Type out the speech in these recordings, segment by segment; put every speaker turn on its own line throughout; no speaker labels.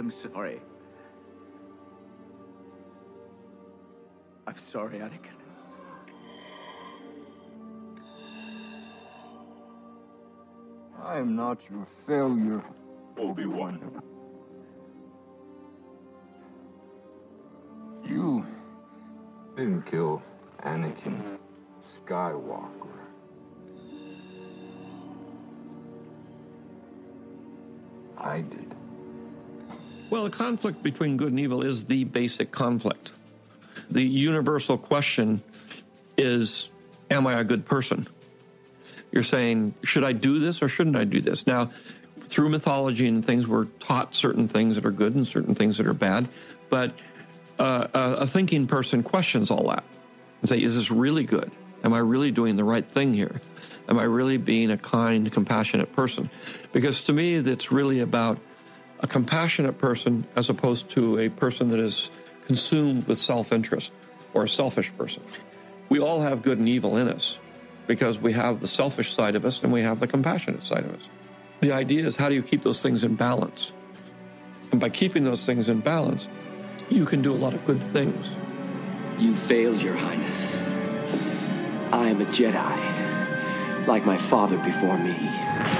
I'm sorry. I'm sorry, Anakin.
I am not your failure, Obi-Wan. You didn't kill Anakin Skywalker. I did.
Well, the conflict between good and evil is the basic conflict. The universal question is Am I a good person? You're saying, Should I do this or shouldn't I do this? Now, through mythology and things, we're taught certain things that are good and certain things that are bad. But uh, a, a thinking person questions all that and say, Is this really good? Am I really doing the right thing here? Am I really being a kind, compassionate person? Because to me, that's really about a compassionate person as opposed to a person that is consumed with self interest or a selfish person. We all have good and evil in us because we have the selfish side of us and we have the compassionate side of us. The idea is how do you keep those things in balance? And by keeping those things in balance, you can do a lot of good things.
You failed, Your Highness. I am a Jedi, like my father before me.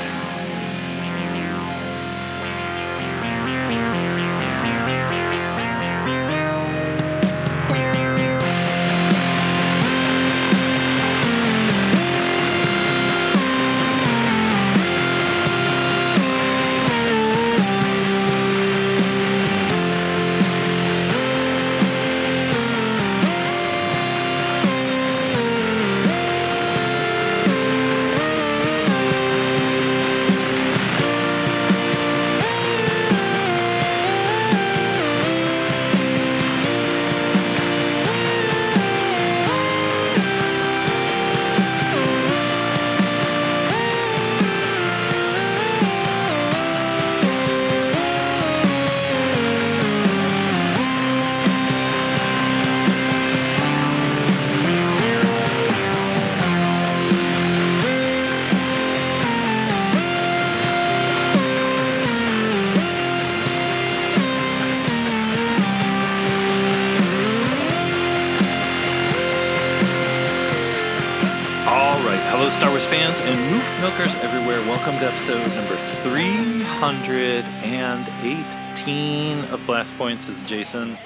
Milkers everywhere. Welcome to episode number 318 of Blast Points. It's Jason.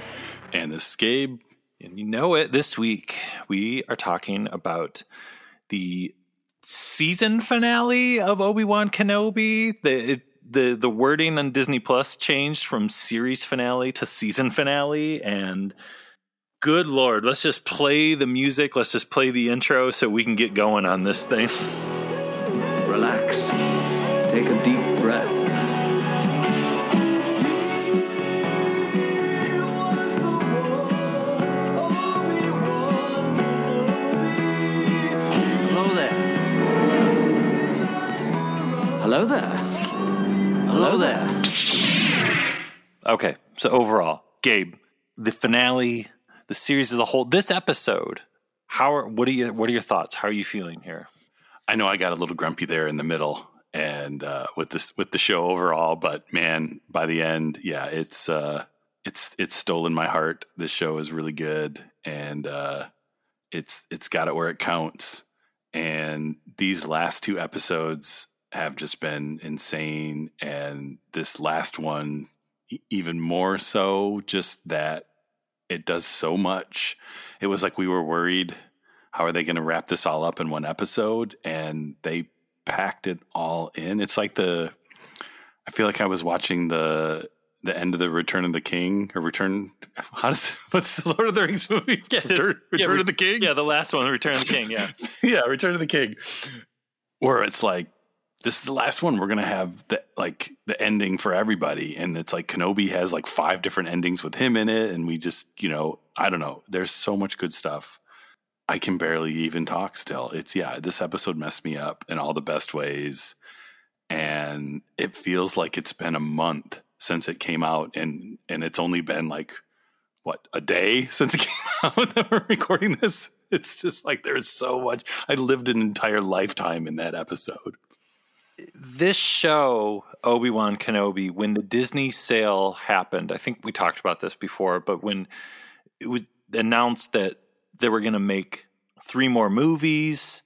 And this is Gabe.
And you know it, this week we are talking about the season finale of Obi-Wan Kenobi. The it, the the wording on Disney Plus changed from series finale to season finale and good lord, let's just play the music, let's just play the intro so we can get going on this thing.
Relax. Take a deep breath. Hello there. Hello there. Hello there.
Okay, so overall, Gabe, the finale, the series as a whole, this episode, how are what are you what are your thoughts? How are you feeling here?
I know I got a little grumpy there in the middle and uh, with this with the show overall, but man, by the end, yeah, it's uh, it's it's stolen my heart. This show is really good and uh, it's it's got it where it counts. And these last two episodes have just been insane and this last one even more so just that it does so much. It was like we were worried how are they going to wrap this all up in one episode and they packed it all in. It's like the I feel like I was watching the the end of the Return of the King or Return how does what's the Lord of the Rings movie? Return,
Yeah,
Return
re-
of the King?
Yeah, the last one, Return of the King. Yeah,
yeah, Return of the King. Where it's like this is the last one. We're gonna have the like the ending for everybody, and it's like Kenobi has like five different endings with him in it, and we just you know I don't know. There's so much good stuff. I can barely even talk still. It's yeah, this episode messed me up in all the best ways, and it feels like it's been a month since it came out, and and it's only been like what a day since it came out that we're recording this. It's just like there's so much. I lived an entire lifetime in that episode.
this show, Obi Wan Kenobi, when the Disney sale happened, I think we talked about this before, but when it was announced that they were going to make three more movies,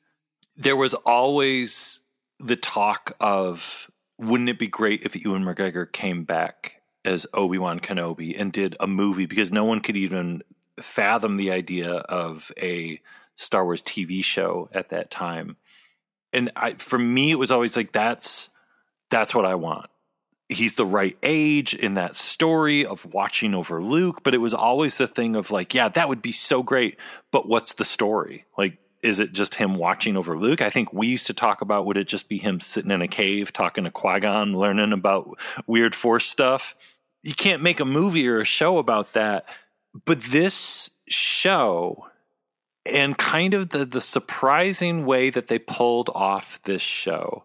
there was always the talk of wouldn't it be great if Ewan McGregor came back as Obi Wan Kenobi and did a movie because no one could even fathom the idea of a Star Wars TV show at that time. And I, for me, it was always like that's that's what I want. He's the right age in that story of watching over Luke, but it was always the thing of like, yeah, that would be so great, but what's the story? Like, is it just him watching over Luke? I think we used to talk about would it just be him sitting in a cave talking to Qui Gon, learning about weird Force stuff? You can't make a movie or a show about that. But this show and kind of the the surprising way that they pulled off this show.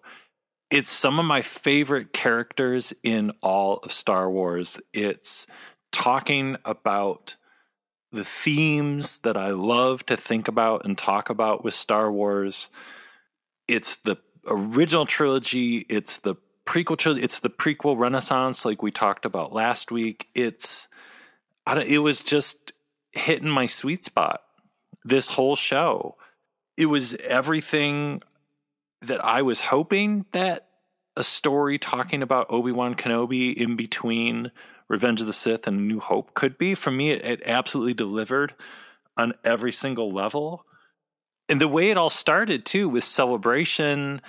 It's some of my favorite characters in all of Star Wars. It's talking about the themes that I love to think about and talk about with Star Wars. It's the original trilogy, it's the prequel trilogy, it's the prequel renaissance like we talked about last week. It's I don't, it was just hitting my sweet spot this whole show. It was everything that I was hoping that a story talking about Obi-Wan Kenobi in between Revenge of the Sith and New Hope could be. For me, it, it absolutely delivered on every single level. And the way it all started too with celebration,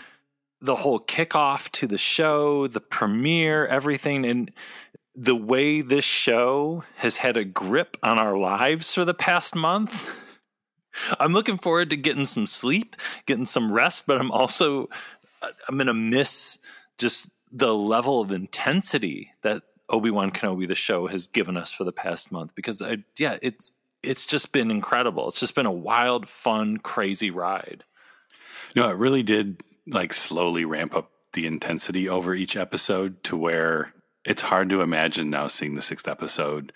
the whole kickoff to the show, the premiere, everything. And the way this show has had a grip on our lives for the past month. I'm looking forward to getting some sleep, getting some rest, but I'm also I'm going to miss just the level of intensity that Obi-Wan Kenobi the show has given us for the past month because I yeah, it's it's just been incredible. It's just been a wild, fun, crazy ride.
No, it really did like slowly ramp up the intensity over each episode to where it's hard to imagine now seeing the sixth episode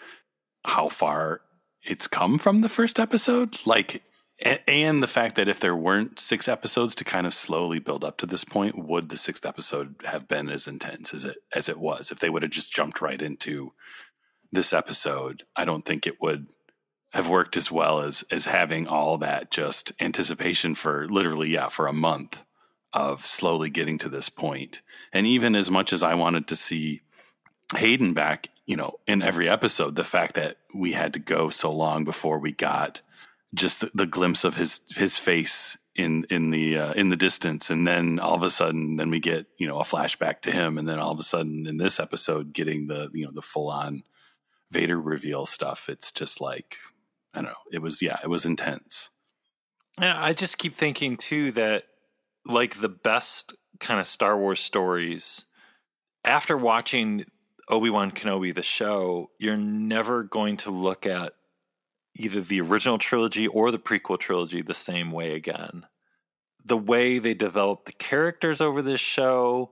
how far it's come from the first episode. Like and the fact that if there weren't six episodes to kind of slowly build up to this point, would the sixth episode have been as intense as it as it was? If they would have just jumped right into this episode, I don't think it would have worked as well as as having all that just anticipation for literally yeah for a month of slowly getting to this point. And even as much as I wanted to see Hayden back, you know, in every episode, the fact that we had to go so long before we got just the, the glimpse of his his face in in the uh, in the distance, and then all of a sudden, then we get you know a flashback to him, and then all of a sudden in this episode, getting the you know the full on Vader reveal stuff. It's just like I don't know. It was yeah, it was intense.
Yeah, I just keep thinking too that like the best kind of Star Wars stories after watching Obi Wan Kenobi the show, you're never going to look at either the original trilogy or the prequel trilogy the same way again. The way they develop the characters over this show,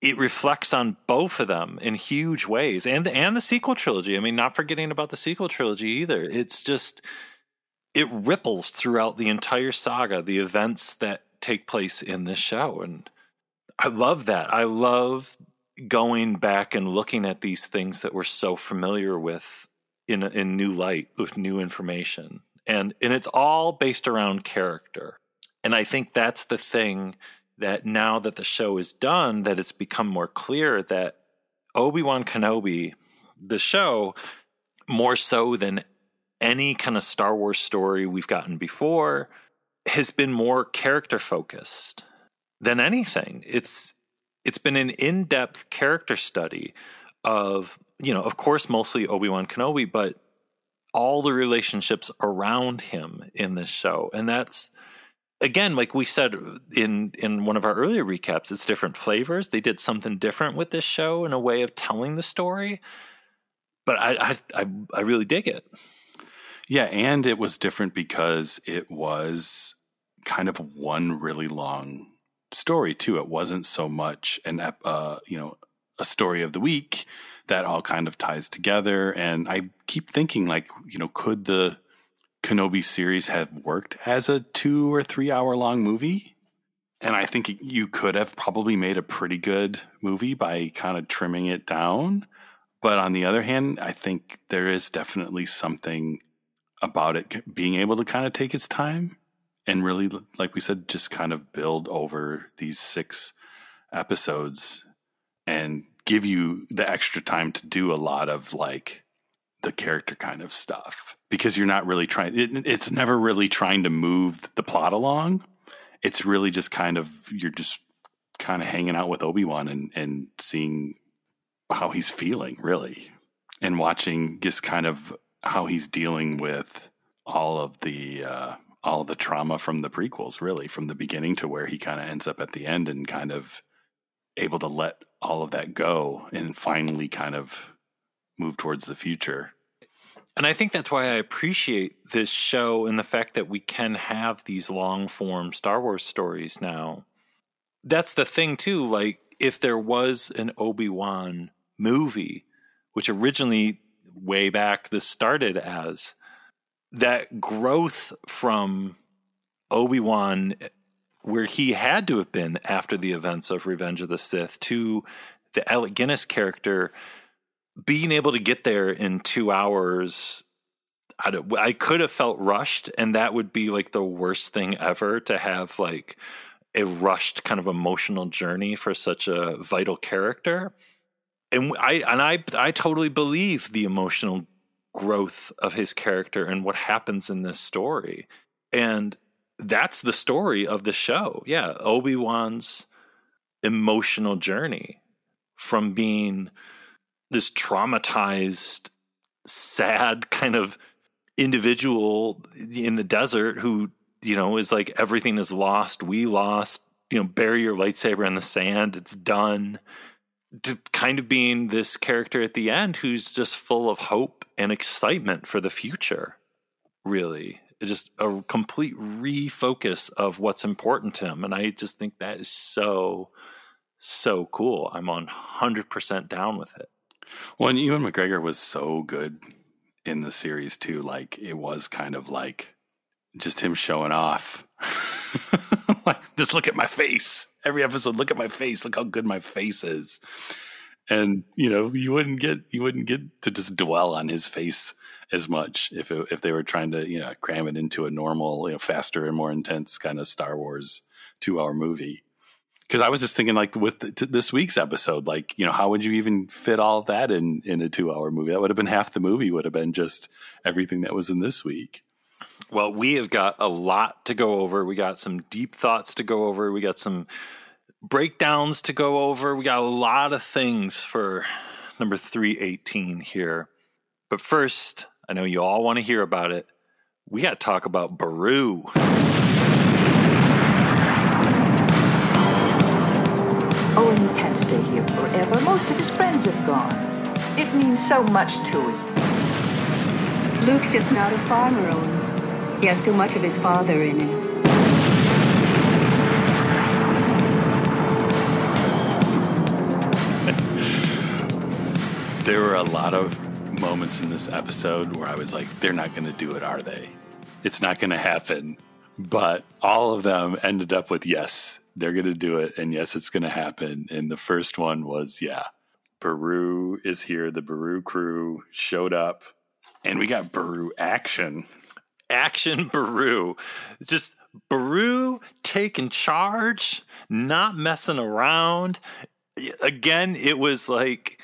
it reflects on both of them in huge ways, and and the sequel trilogy. I mean, not forgetting about the sequel trilogy either. It's just it ripples throughout the entire saga, the events that take place in this show, and I love that. I love going back and looking at these things that we're so familiar with in in new light with new information. And and it's all based around character. And i think that's the thing that now that the show is done that it's become more clear that obi-wan kenobi the show more so than any kind of star wars story we've gotten before has been more character focused than anything. It's it's been an in-depth character study of you know, of course, mostly Obi Wan Kenobi, but all the relationships around him in this show, and that's again, like we said in in one of our earlier recaps, it's different flavors. They did something different with this show in a way of telling the story, but I I I, really dig it.
Yeah, and it was different because it was kind of one really long story too. It wasn't so much an uh, you know a story of the week that all kind of ties together. And I keep thinking, like, you know, could the Kenobi series have worked as a two or three hour long movie? and I think you could have probably made a pretty good movie by kind of trimming it down. But on the other hand, I think there is definitely something about it being able to kind of take its time and really, like we said, just kind of build over these six episodes and give you the extra time to do a lot of like the character kind of stuff because you're not really trying it, it's never really trying to move the plot along. It's really just kind of you're just kind of hanging out with obi-wan and and seeing how he's feeling really and watching just kind of how he's dealing with all of the uh, all the trauma from the prequels, really, from the beginning to where he kind of ends up at the end and kind of able to let all of that go and finally kind of move towards the future.
And I think that's why I appreciate this show and the fact that we can have these long form Star Wars stories now. That's the thing, too. Like, if there was an Obi Wan movie, which originally, way back, this started as, that growth from Obi Wan, where he had to have been after the events of Revenge of the Sith, to the Alec Guinness character being able to get there in two hours. I, I could have felt rushed, and that would be like the worst thing ever to have like a rushed kind of emotional journey for such a vital character. And I and I I totally believe the emotional growth of his character and what happens in this story. And that's the story of the show. Yeah, Obi-Wan's emotional journey from being this traumatized, sad kind of individual in the desert who, you know, is like everything is lost, we lost, you know, bury your lightsaber in the sand, it's done to kind of being this character at the end who's just full of hope and excitement for the future. Really, just a complete refocus of what's important to him, and I just think that is so so cool. I'm on hundred percent down with it.
Well, and Ewan McGregor was so good in the series too. Like it was kind of like just him showing off. like, just look at my face. Every episode, look at my face. Look how good my face is. And you know, you wouldn't get you wouldn't get to just dwell on his face as much if it, if they were trying to you know cram it into a normal, you know, faster and more intense kind of Star Wars two hour movie. Because I was just thinking, like with the, this week's episode, like you know, how would you even fit all that in in a two hour movie? That would have been half the movie. Would have been just everything that was in this week.
Well, we have got a lot to go over. We got some deep thoughts to go over. We got some breakdowns to go over. We got a lot of things for number 318 here. But first, I know you all want to hear about it. We got to talk about Beru.
Owen can't stay here forever. Most of his friends have gone. It means so much to him.
Luke's just not a farmer, Owen. He has too much of his father in him.
there were a lot of moments in this episode where I was like, they're not going to do it, are they? It's not going to happen. But all of them ended up with, yes, they're going to do it. And yes, it's going to happen. And the first one was, yeah, Beru is here. The Beru crew showed up and we got Beru action
action Beru. Just Beru taking charge, not messing around. Again, it was like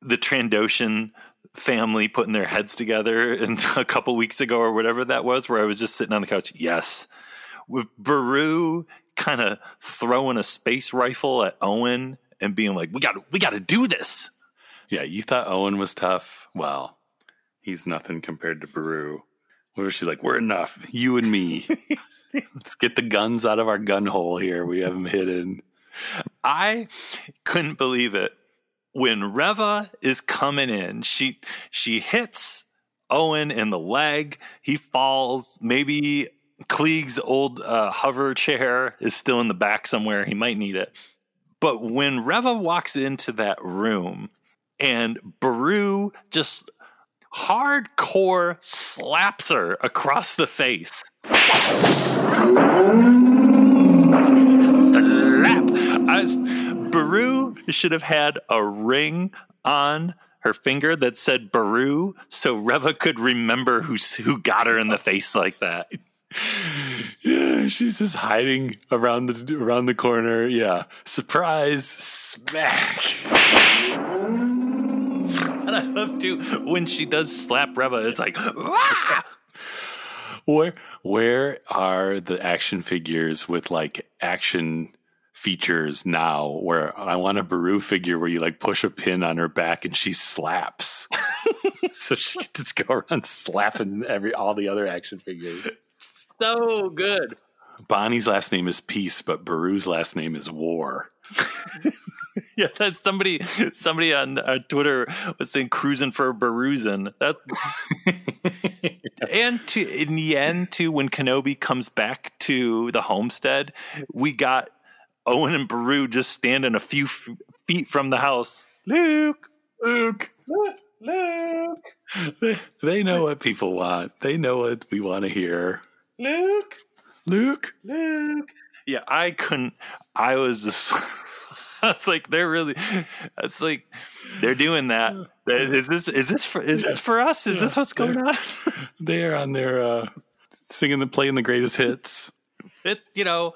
the Trandoshan family putting their heads together and a couple weeks ago or whatever that was, where I was just sitting on the couch. Yes. With Beru kind of throwing a space rifle at Owen and being like, We got we gotta do this.
Yeah, you thought Owen was tough. Well, he's nothing compared to Beru. Where she's like, "We're enough, you and me. Let's get the guns out of our gun hole here. We have them hidden."
I couldn't believe it when Reva is coming in. She she hits Owen in the leg. He falls. Maybe Cliegg's old uh, hover chair is still in the back somewhere. He might need it. But when Reva walks into that room and Beru just hardcore slaps her across the face. Slap. I was, Beru should have had a ring on her finger that said Beru, so Reva could remember who who got her in the face like that.
Yeah, she's just hiding around the around the corner. Yeah, surprise, smack.
And I love too when she does slap Reva. It's like, "Ah!"
Where where are the action figures with like action features now? Where I want a Beru figure where you like push a pin on her back and she slaps, so she can just go around slapping every all the other action figures.
so good.
Bonnie's last name is Piesse, but Beru's last name is War.
Yeah, that's somebody. Somebody on uh, Twitter was saying cruising for Baruzin. That's and to in the end, too, when Kenobi comes back to the homestead, we got Owen and Beru just standing a few f- feet from the house. Luke, Luke, Luke,
They, they know what people want. They know what we want to hear.
Luke,
Luke,
Luke. Yeah, I couldn't. I was just. I was like, they're really. It's like they're doing that. Is this is this for is this for us? Is this what's going on?
they are on their uh, singing the playing the greatest hits.
It you know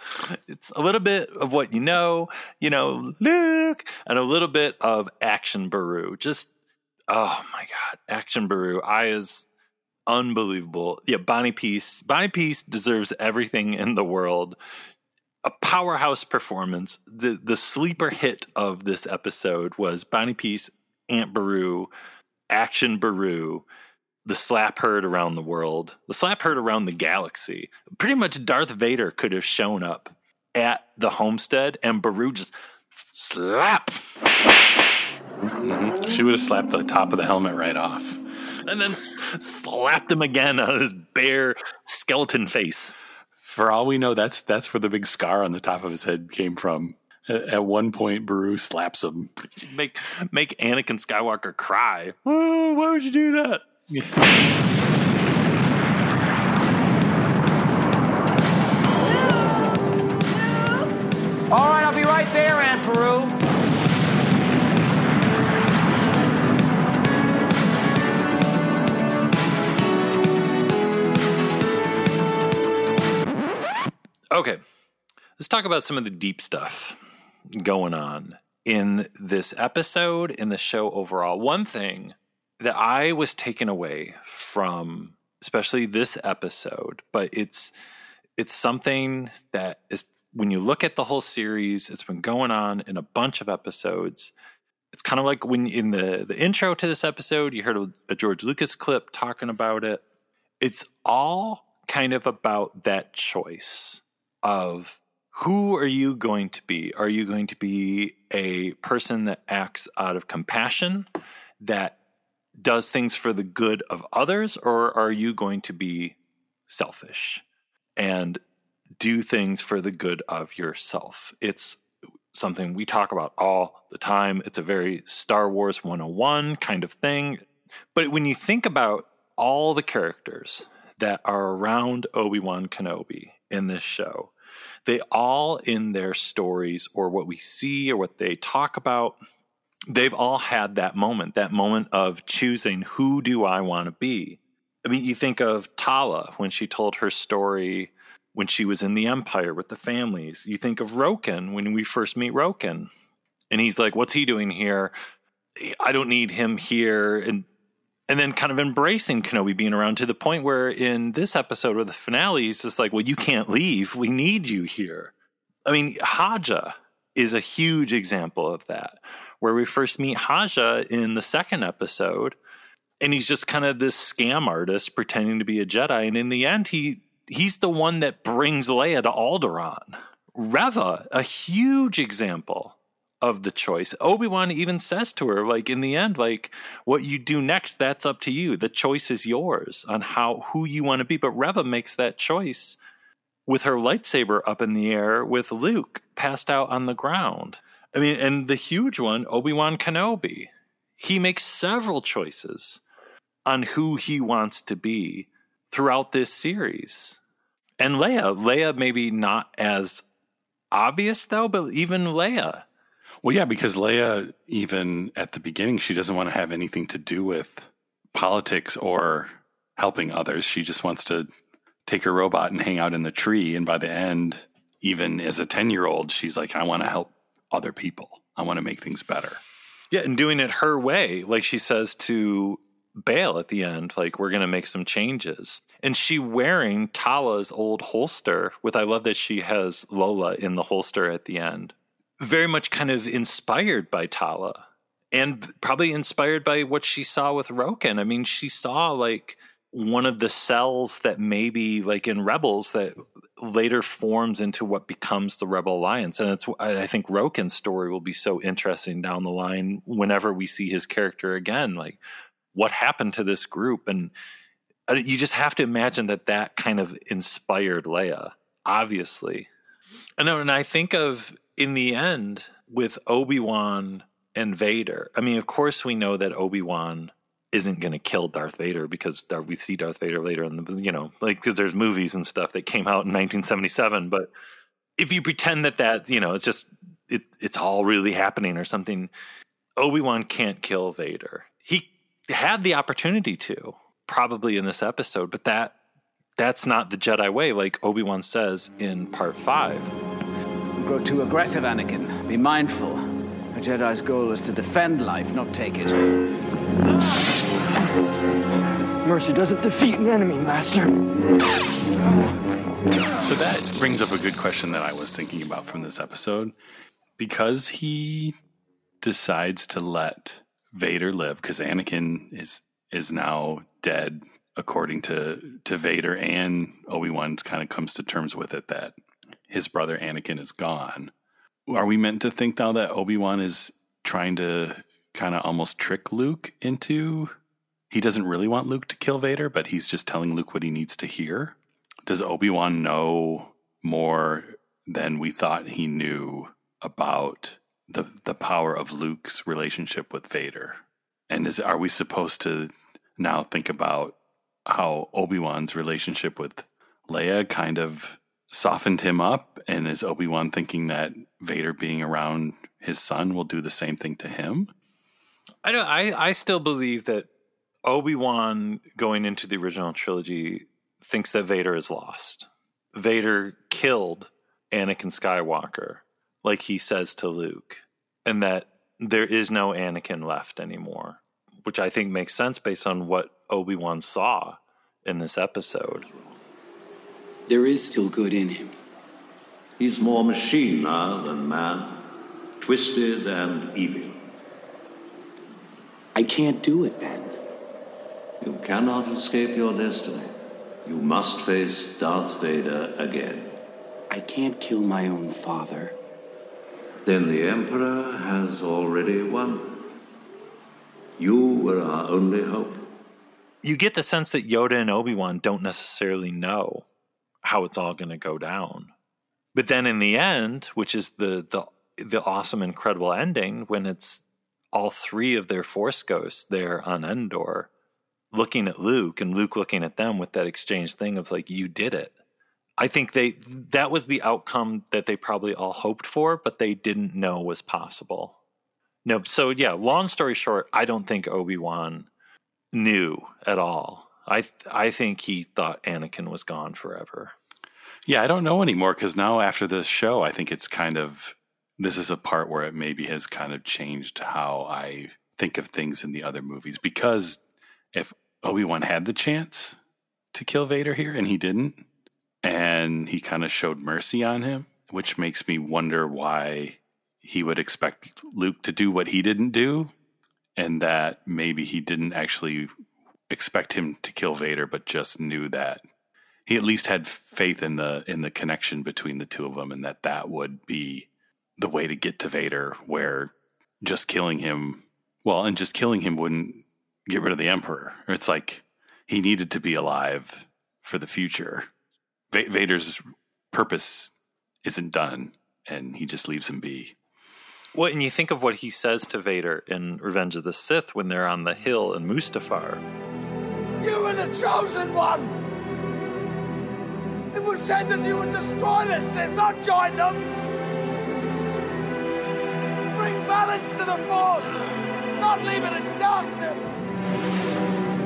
it's a little bit of what you know you know luke and a little bit of action beru. Just oh my god action beru. I is unbelievable. Yeah bonnie piesse. Bonnie peace deserves everything in the world. A powerhouse performance. The the sleeper hit of this episode was bonnie piesse aunt beru action beru the slap heard around the world, the slap heard around the galaxy. Pretty much Darth Vader could have shown up at the homestead and Beru just slap
She would have slapped the top of the helmet right off.
and then s- slapped him again on his bare skeleton face.
For all we know, that's that's where the big scar on the top of his head came from. At, at one point, Beru slaps him.
Make make Anakin Skywalker cry. Oh, why would you do that?
All right, I'll be right there, Aunt Beru.
Okay, let's talk about some of the deep stuff going on in this episode, in the show overall. One thing that I was taken away from, especially this episode, but it's it's something that is when you look at the whole series, it's been going on in a bunch of episodes. It's kind of like when in the the intro to this episode, you heard a, a George Lucas clip talking about it. It's all kind of about that choice of who are you going to be? Are you going to be a person that acts out of compassion, that does things for the good of others, or are you going to be selfish and do things for the good of yourself? It's something we talk about all the time. It's a very Star Wars 101 kind of thing. But when you think about all the characters that are around Obi Wan Kenobi in this show, they all in their stories or what we see or what they talk about they've all had that moment that moment of choosing who do i want to be i mean you think of tala when she told her story when she was in the empire with the families you think of roken when we first meet roken and he's like what's he doing here i don't need him here and and then kind of embracing Kenobi being around to the point where in this episode or the finale, he's just like, well, you can't leave. We need you here. I mean, Haja is a huge example of that, where we first meet Haja in the second episode, and he's just kind of this scam artist pretending to be a Jedi. And in the end, he he's the one that brings Leia to Alderaan. Reva, a huge example of the choice. Obi-Wan even says to her, like in the end, like what you do next, that's up to you. The choice is yours on how who you want to be. But Reva makes that choice with her lightsaber up in the air with Luke passed out on the ground. I mean, and the huge one, Obi-Wan Kenobi. He makes several choices on who he wants to be throughout this series. And Leia, Leia maybe not as obvious though, but even Leia.
Well, yeah, because Leia, even at the beginning, she doesn't want to have anything to do with politics or helping others. She just wants to take her robot and hang out in the tree. And by the end, even as a 10 year old, she's like, I want to help other people. I want to make things better.
Yeah, and doing it her way, like she says to Bail at the end, like we're going to make some changes. And she wearing Tala's old holster with I love that she has Lola in the holster at the end. Very much kind of inspired by Tala and probably inspired by what she saw with Roken. I mean, she saw like one of the cells that maybe like in Rebels that later forms into what becomes the Rebel Alliance. And it's I think Roken's story will be so interesting down the line whenever we see his character again. Like what happened to this group, and uh, you just have to imagine that that kind of inspired Leia, obviously. And and I think of in the end with Obi Wan and Vader. I mean, of course, we know that Obi Wan isn't going to kill Darth Vader because we see Darth Vader later in the you know like because there's movies and stuff that came out in 1977. But if you pretend that that you know it's just it it's all really happening or something, Obi Wan can't kill Vader. He had the opportunity to probably in this episode, but that that's not the Jedi way. Like Obi Wan says in Part Five.
Grow too aggressive, Anakin. Be mindful. A Jedi's goal is to defend life, not take it.
Mercy doesn't defeat an enemy, Master.
So that brings up a good question that I was thinking about from this episode. Because he decides to let Vader live, because Anakin is is now dead, according to to Vader and Obi Wan kind of comes to terms with it that his brother Anakin is gone. Are we meant to think now that Obi Wan is trying to kind of almost trick Luke into he doesn't really want Luke to kill Vader, but he's just telling Luke what he needs to hear. Does Obi Wan know more than we thought he knew about the the power of Luke's relationship with Vader? And is are we supposed to now think about how Obi Wan's relationship with Leia kind of softened him up? And is Obi Wan thinking that Vader being around his son will do the same thing to him?
I don't. I I still believe that Obi Wan going into the original trilogy thinks that Vader is lost. Vader killed Anakin Skywalker, like he says to Luke, and that there is no Anakin left anymore, which I think makes sense based on what Obi Wan saw in this episode.
There is still good in him.
He's more machine now than man, twisted and evil.
I can't do it, Ben.
You cannot escape your destiny. You must face Darth Vader again.
I can't kill my own father.
Then the Emperor has already won. You were our only hope.
You get the sense that Yoda and Obi Wan don't necessarily know how it's all going to go down. But then in the end, which is the the the awesome, incredible ending, when it's all three of their Force ghosts there on Endor, looking at Luke and Luke looking at them with that exchange thing of like, you did it. I think they that was the outcome that they probably all hoped for, but they didn't know was possible. No, so yeah, long story short, I don't think Obi-Wan knew at all. I I think he thought Anakin was gone forever.
Yeah, I don't know anymore because now after this show, I think it's kind of this is a part where it maybe has kind of changed how I think of things in the other movies because if Obi Wan had the chance to kill Vader here, and he didn't. And he kind of showed mercy on him, which makes me wonder why he would expect Luke to do what he didn't do, and that maybe he didn't actually expect him to kill Vader, but just knew that he at least had faith in the in the connection between the two of them, and that that would be the way to get to Vader, where just killing him, well, and just killing him wouldn't get rid of the emperor. It's like he needed to be alive for the future. V- Vader's purpose isn't done, and he just leaves him be.
Well, and you think of what he says to Vader in Revenge of the Sith when they're on the hill in Mustafar.
You were the chosen one. It was said that you would destroy the Sith, not join them. Bring balance to the Force, not leave it in darkness.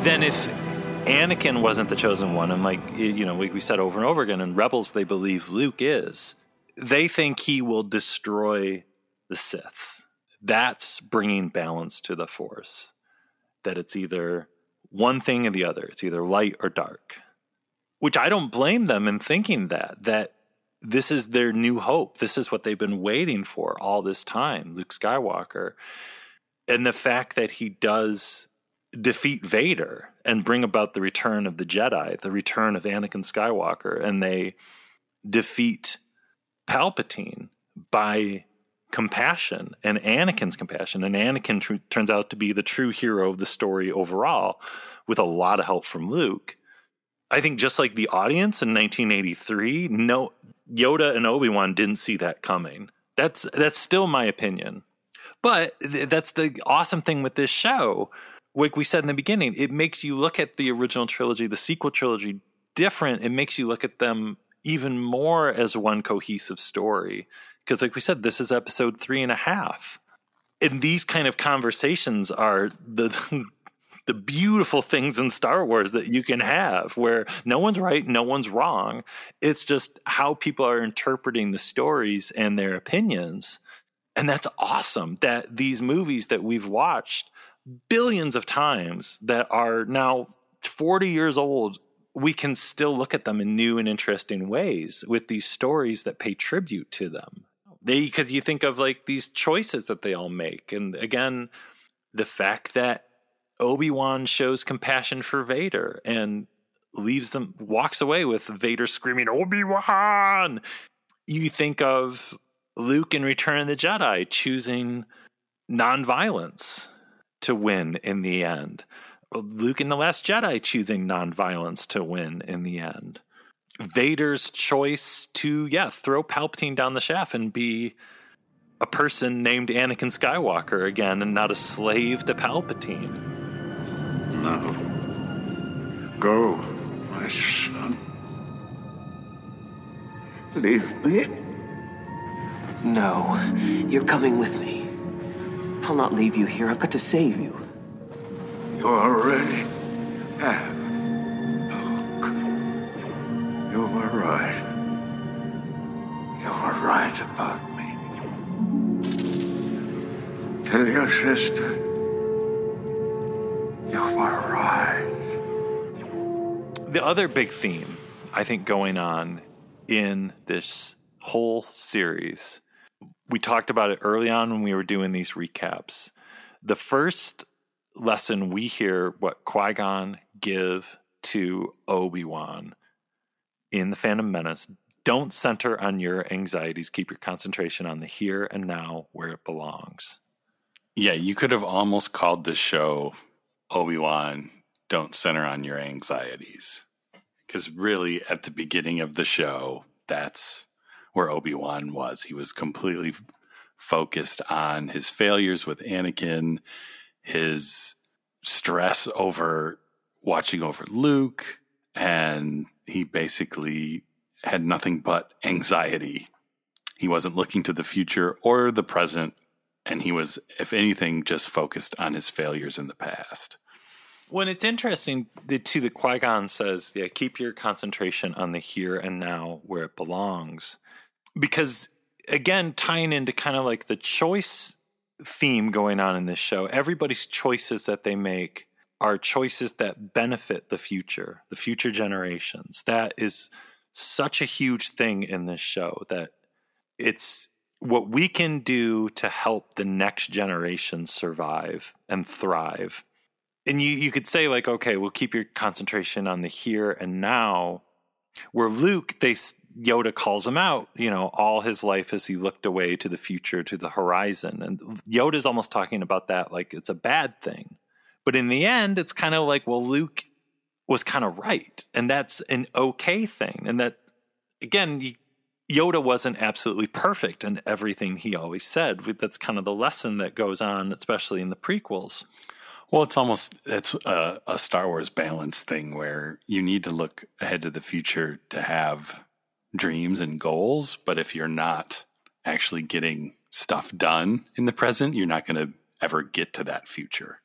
Then if Anakin wasn't the chosen one, and like you know, we, we said over and over again, in Rebels they believe Luke is. They think he will destroy the Sith. That's bringing balance to the Force. That it's either one thing or the other. It's either light or dark. Which I don't blame them in thinking that. That this is their new hope. This is what they've been waiting for all this time, Luke Skywalker. And the fact that he does defeat Vader and bring about the return of the Jedi, the return of Anakin Skywalker, and they defeat Palpatine by compassion and Anakin's compassion. And Anakin tr- turns out to be the true hero of the story overall, with a lot of help from Luke. I think just like the audience in 1983, no Yoda and Obi Wan didn't see that coming. That's that's still my opinion. But th- that's the awesome thing with this show. Like we said in the beginning, it makes you look at the original trilogy, the sequel trilogy, different. It makes you look at them even more as one cohesive story. Because, like we said, this is episode three and a half. And these kind of conversations are the the beautiful things in Star Wars that you can have where no one's right, no one's wrong. It's just how people are interpreting the stories and their opinions. And that's awesome that these movies that we've watched billions of times that are now 40 years old, we can still look at them in new and interesting ways with these stories that pay tribute to them. They, because you think of like these choices that they all make. And again, the fact that Obi Wan shows compassion for Vader and leaves them, walks away with Vader screaming, Obi Wan! You think of Luke in Return of the Jedi choosing nonviolence to win in the end. Luke in The Last Jedi choosing nonviolence to win in the end. Vader's choice to, yeah, throw Palpatine down the shaft and be a person named Anakin Skywalker again and not a slave to Palpatine.
No. Go, my son. Leave me.
No, you're coming with me. I'll not leave you here. I've got to save you.
You already have. Luke. You were right. You were right about me. Tell your sister. You were right.
The other big theme, I think, going on in this whole series, we talked about it early on when we were doing these recaps. The first lesson we hear what Qui Gon give to Obi Wan in the Phantom Menace don't center on your anxieties. Keep your concentration on the here and now where it belongs.
Yeah, you could have almost called this show Obi Wan, don't center on your anxieties. Because really, at the beginning of the show, that's where Obi Wan was. He was completely focused on his failures with Anakin, his stress over watching over Luke, and he basically had nothing but anxiety. He wasn't looking to the future or the present, and he was, if anything, just focused on his failures in the past.
When it's interesting, the to the Qui Gon says, "Yeah, keep your concentration on the here and now where it belongs," because again, tying into kind of like the choice theme going on in this show, everybody's choices that they make are choices that benefit the future, the future generations. That is such a huge thing in this show that it's what we can do to help the next generation survive and thrive. And you, you could say, like, okay, we'll keep your concentration on the here and now. Where Luke, they Yoda calls him out, you know, all his life as he looked away to the future, to the horizon. And Yoda's almost talking about that like it's a bad thing. But in the end, it's kind of like, well, Luke was kind of right. And that's an okay thing. And that, again, Yoda wasn't absolutely perfect in everything he always said. That's kind of the lesson that goes on, especially in the prequels.
Well, it's almost it's a, a, Star Wars balance thing where you need to look ahead to the future to have dreams and goals, but if you're not actually getting stuff done in the present, you're not going to ever get to that future.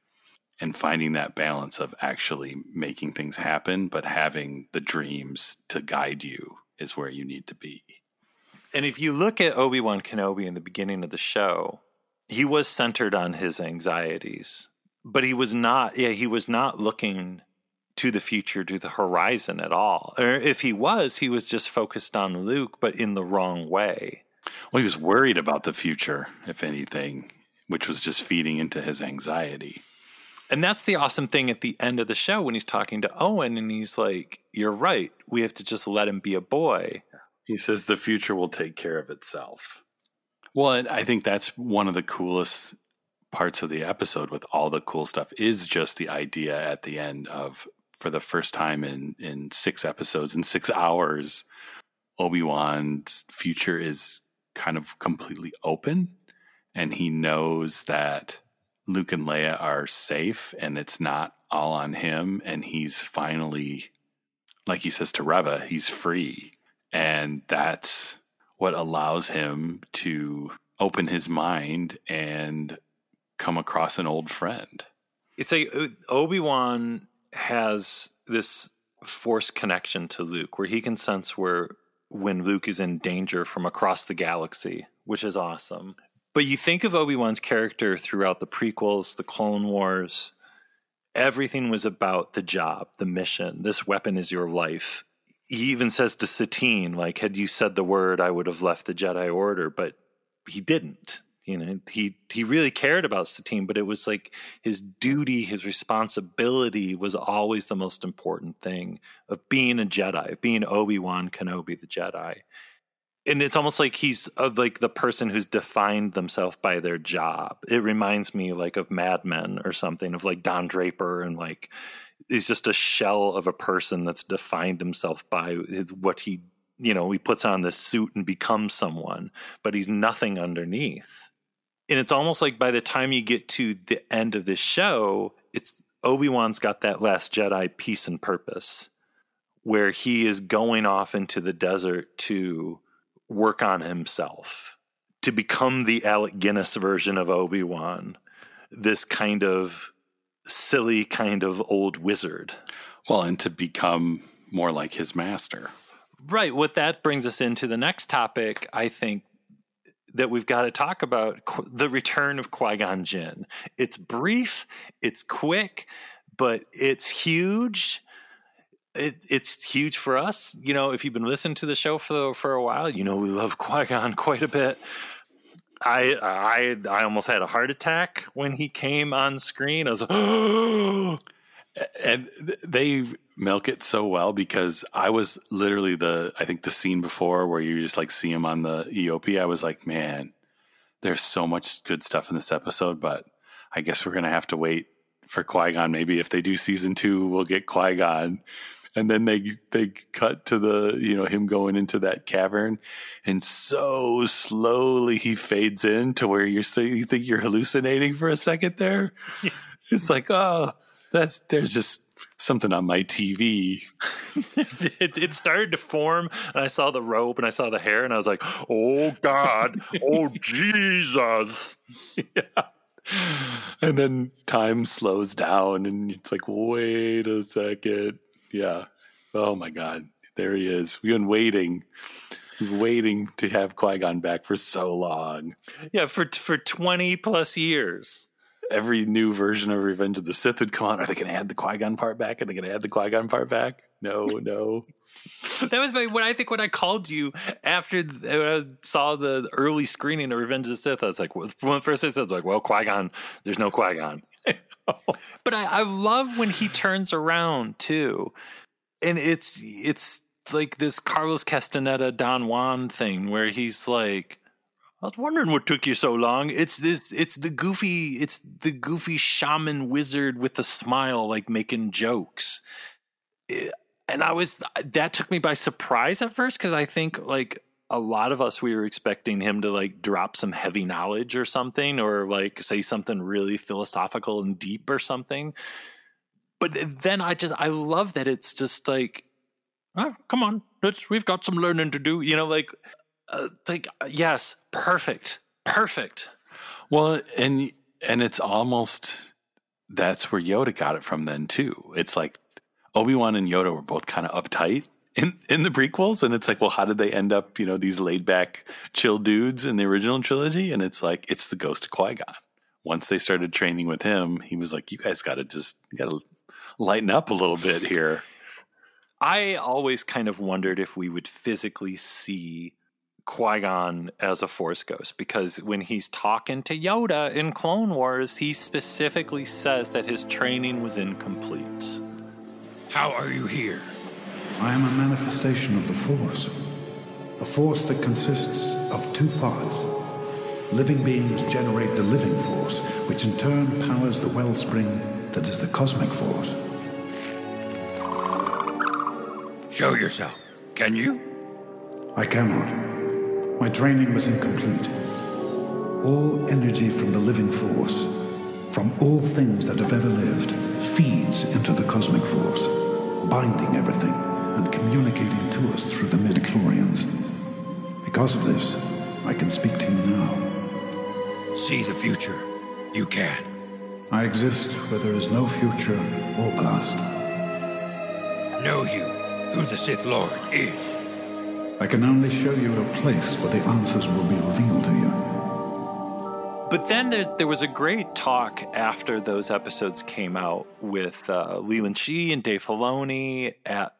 And finding that balance of actually making things happen, but having the dreams to guide you is where you need to be.
And if you look at Obi Wan Kenobi in the beginning of the show, he was centered on his anxieties, but he was not. Yeah, he was not looking to the future, to the horizon at all. Or if he was, he was just focused on Luke, but in the wrong way.
Well, he was worried about the future, if anything, which was just feeding into his anxiety.
And that's the awesome thing at the end of the show when he's talking to Owen and he's like, You're right. We have to just let him be a boy.
He says the future will take care of itself. Well, and I think that's one of the coolest parts of the episode with all the cool stuff is just the idea at the end of for the first time in in six episodes in six hours, Obi Wan's future is kind of completely open, and he knows that Luke and Leia are safe, and it's not all on him, and he's finally, like he says to Reva, he's free, and that's what allows him to open his mind and come across an old friend.
It's like uh, Obi Wan has this force connection to Luke where he can sense where when Luke is in danger from across the galaxy, which is awesome. But you think of Obi Wan's character throughout the prequels, the Clone Wars, everything was about the job, the mission. This weapon is your life. He even says to Satine, like, had you said the word, I would have left the Jedi Order, but he didn't you know he he really cared about Satine, but it was like his duty, his responsibility was always the most important thing of being a Jedi, of being Obi Wan Kenobi, the Jedi. And it's almost like he's of like the person who's defined themselves by their job. It reminds me like of Mad Men or something of like Don Draper and like he's just a shell of a person that's defined himself by his, what he you know he puts on this suit and becomes someone, but he's nothing underneath and it's almost like by the time you get to the end of this show, it's Obi Wan's got that last Jedi peace and purpose, where he is going off into the desert to work on himself, to become the Alec Guinness version of Obi Wan, this kind of silly kind of old wizard.
Well, and to become more like his master.
Right. What that brings us into the next topic, I think, that we've got to talk about the return of Qui Gon Jinn. It's brief, it's quick, but it's huge. It, it's huge for us. You know, if you've been listening to the show for for a while, you know we love Qui Gon quite a bit. I I I almost had a heart attack when he came on screen. I was like,
and they milk it so well because I was literally the I think the scene before where you just like see him on the EOP. I was like, man, there's so much good stuff in this episode, but I guess we're gonna have to wait for Qui Gon. Maybe if they do season two, we'll get Qui Gon. And then they they cut to the you know him going into that cavern, and so slowly he fades in to where you're so you think you're hallucinating for a second there. Yeah. It's like oh that's there's just something on my TV.
it, it, started to form, and I saw the rope and I saw the hair, and I was like, "Oh God, oh Jesus!"
yeah. And then time slows down, and it's like, "Wait a second, yeah." Oh my God, there he is. We've been waiting. Waiting to have Qui Gon back for so long.
Yeah, for for twenty plus years
every new version of Revenge of the Sith would come out. Are they going to add the Qui Gon part back? Are they going to add the Qui Gon part back? No, no.
that was my, when I think when I called you after the, I saw the early screening of Revenge of the Sith, I was like, well, when first I said, I was like, well, Qui Gon, there's no Qui Gon. but I, I love when he turns around too, and it's it's like this Carlos Castaneda Don Juan thing where he's like I was wondering what took you so long. It's this. It's the goofy. It's the goofy shaman wizard with a smile, like making jokes. Eh, and I was that took me by surprise at first because I think like a lot of us we were expecting him to like drop some heavy knowledge or something or like say something really philosophical and deep or something. But then I just I love that it's just like, oh, come on, let's we've got some learning to do. You know, like uh, like yes, perfect. perfect.
Well, and and it's almost that's where Yoda got it from then too. It's like Obi Wan and Yoda were both kind of uptight in in the prequels, and it's like, well, how did they end up, you know, these laid back, chill dudes in the original trilogy? And it's like it's the ghost of Qui Gon. Once they started training with him, he was like, you guys got to just got to lighten up a little bit here.
I always kind of wondered if we would physically see Qui Gon as a Force ghost because when he's talking to Yoda in Clone Wars, he specifically says that his training was incomplete.
How are you here?
I am a manifestation of the Force. A force that consists of two parts. Living beings generate the living force, which in turn powers the wellspring that is the cosmic force.
Show yourself. Can you?
I cannot. My training was incomplete. All energy from the living force, from all things that have ever lived, feeds into the cosmic force, binding everything and communicating to us through the midichlorians. Because of this, I can speak to you now.
See the future. You can.
I exist where there is no future or past.
Know you who the Sith Lord is.
I can only show you a place where the answers will be revealed to you.
But then there, there was a great talk after those episodes came out with uh, Leland Chee and Dave Filoni at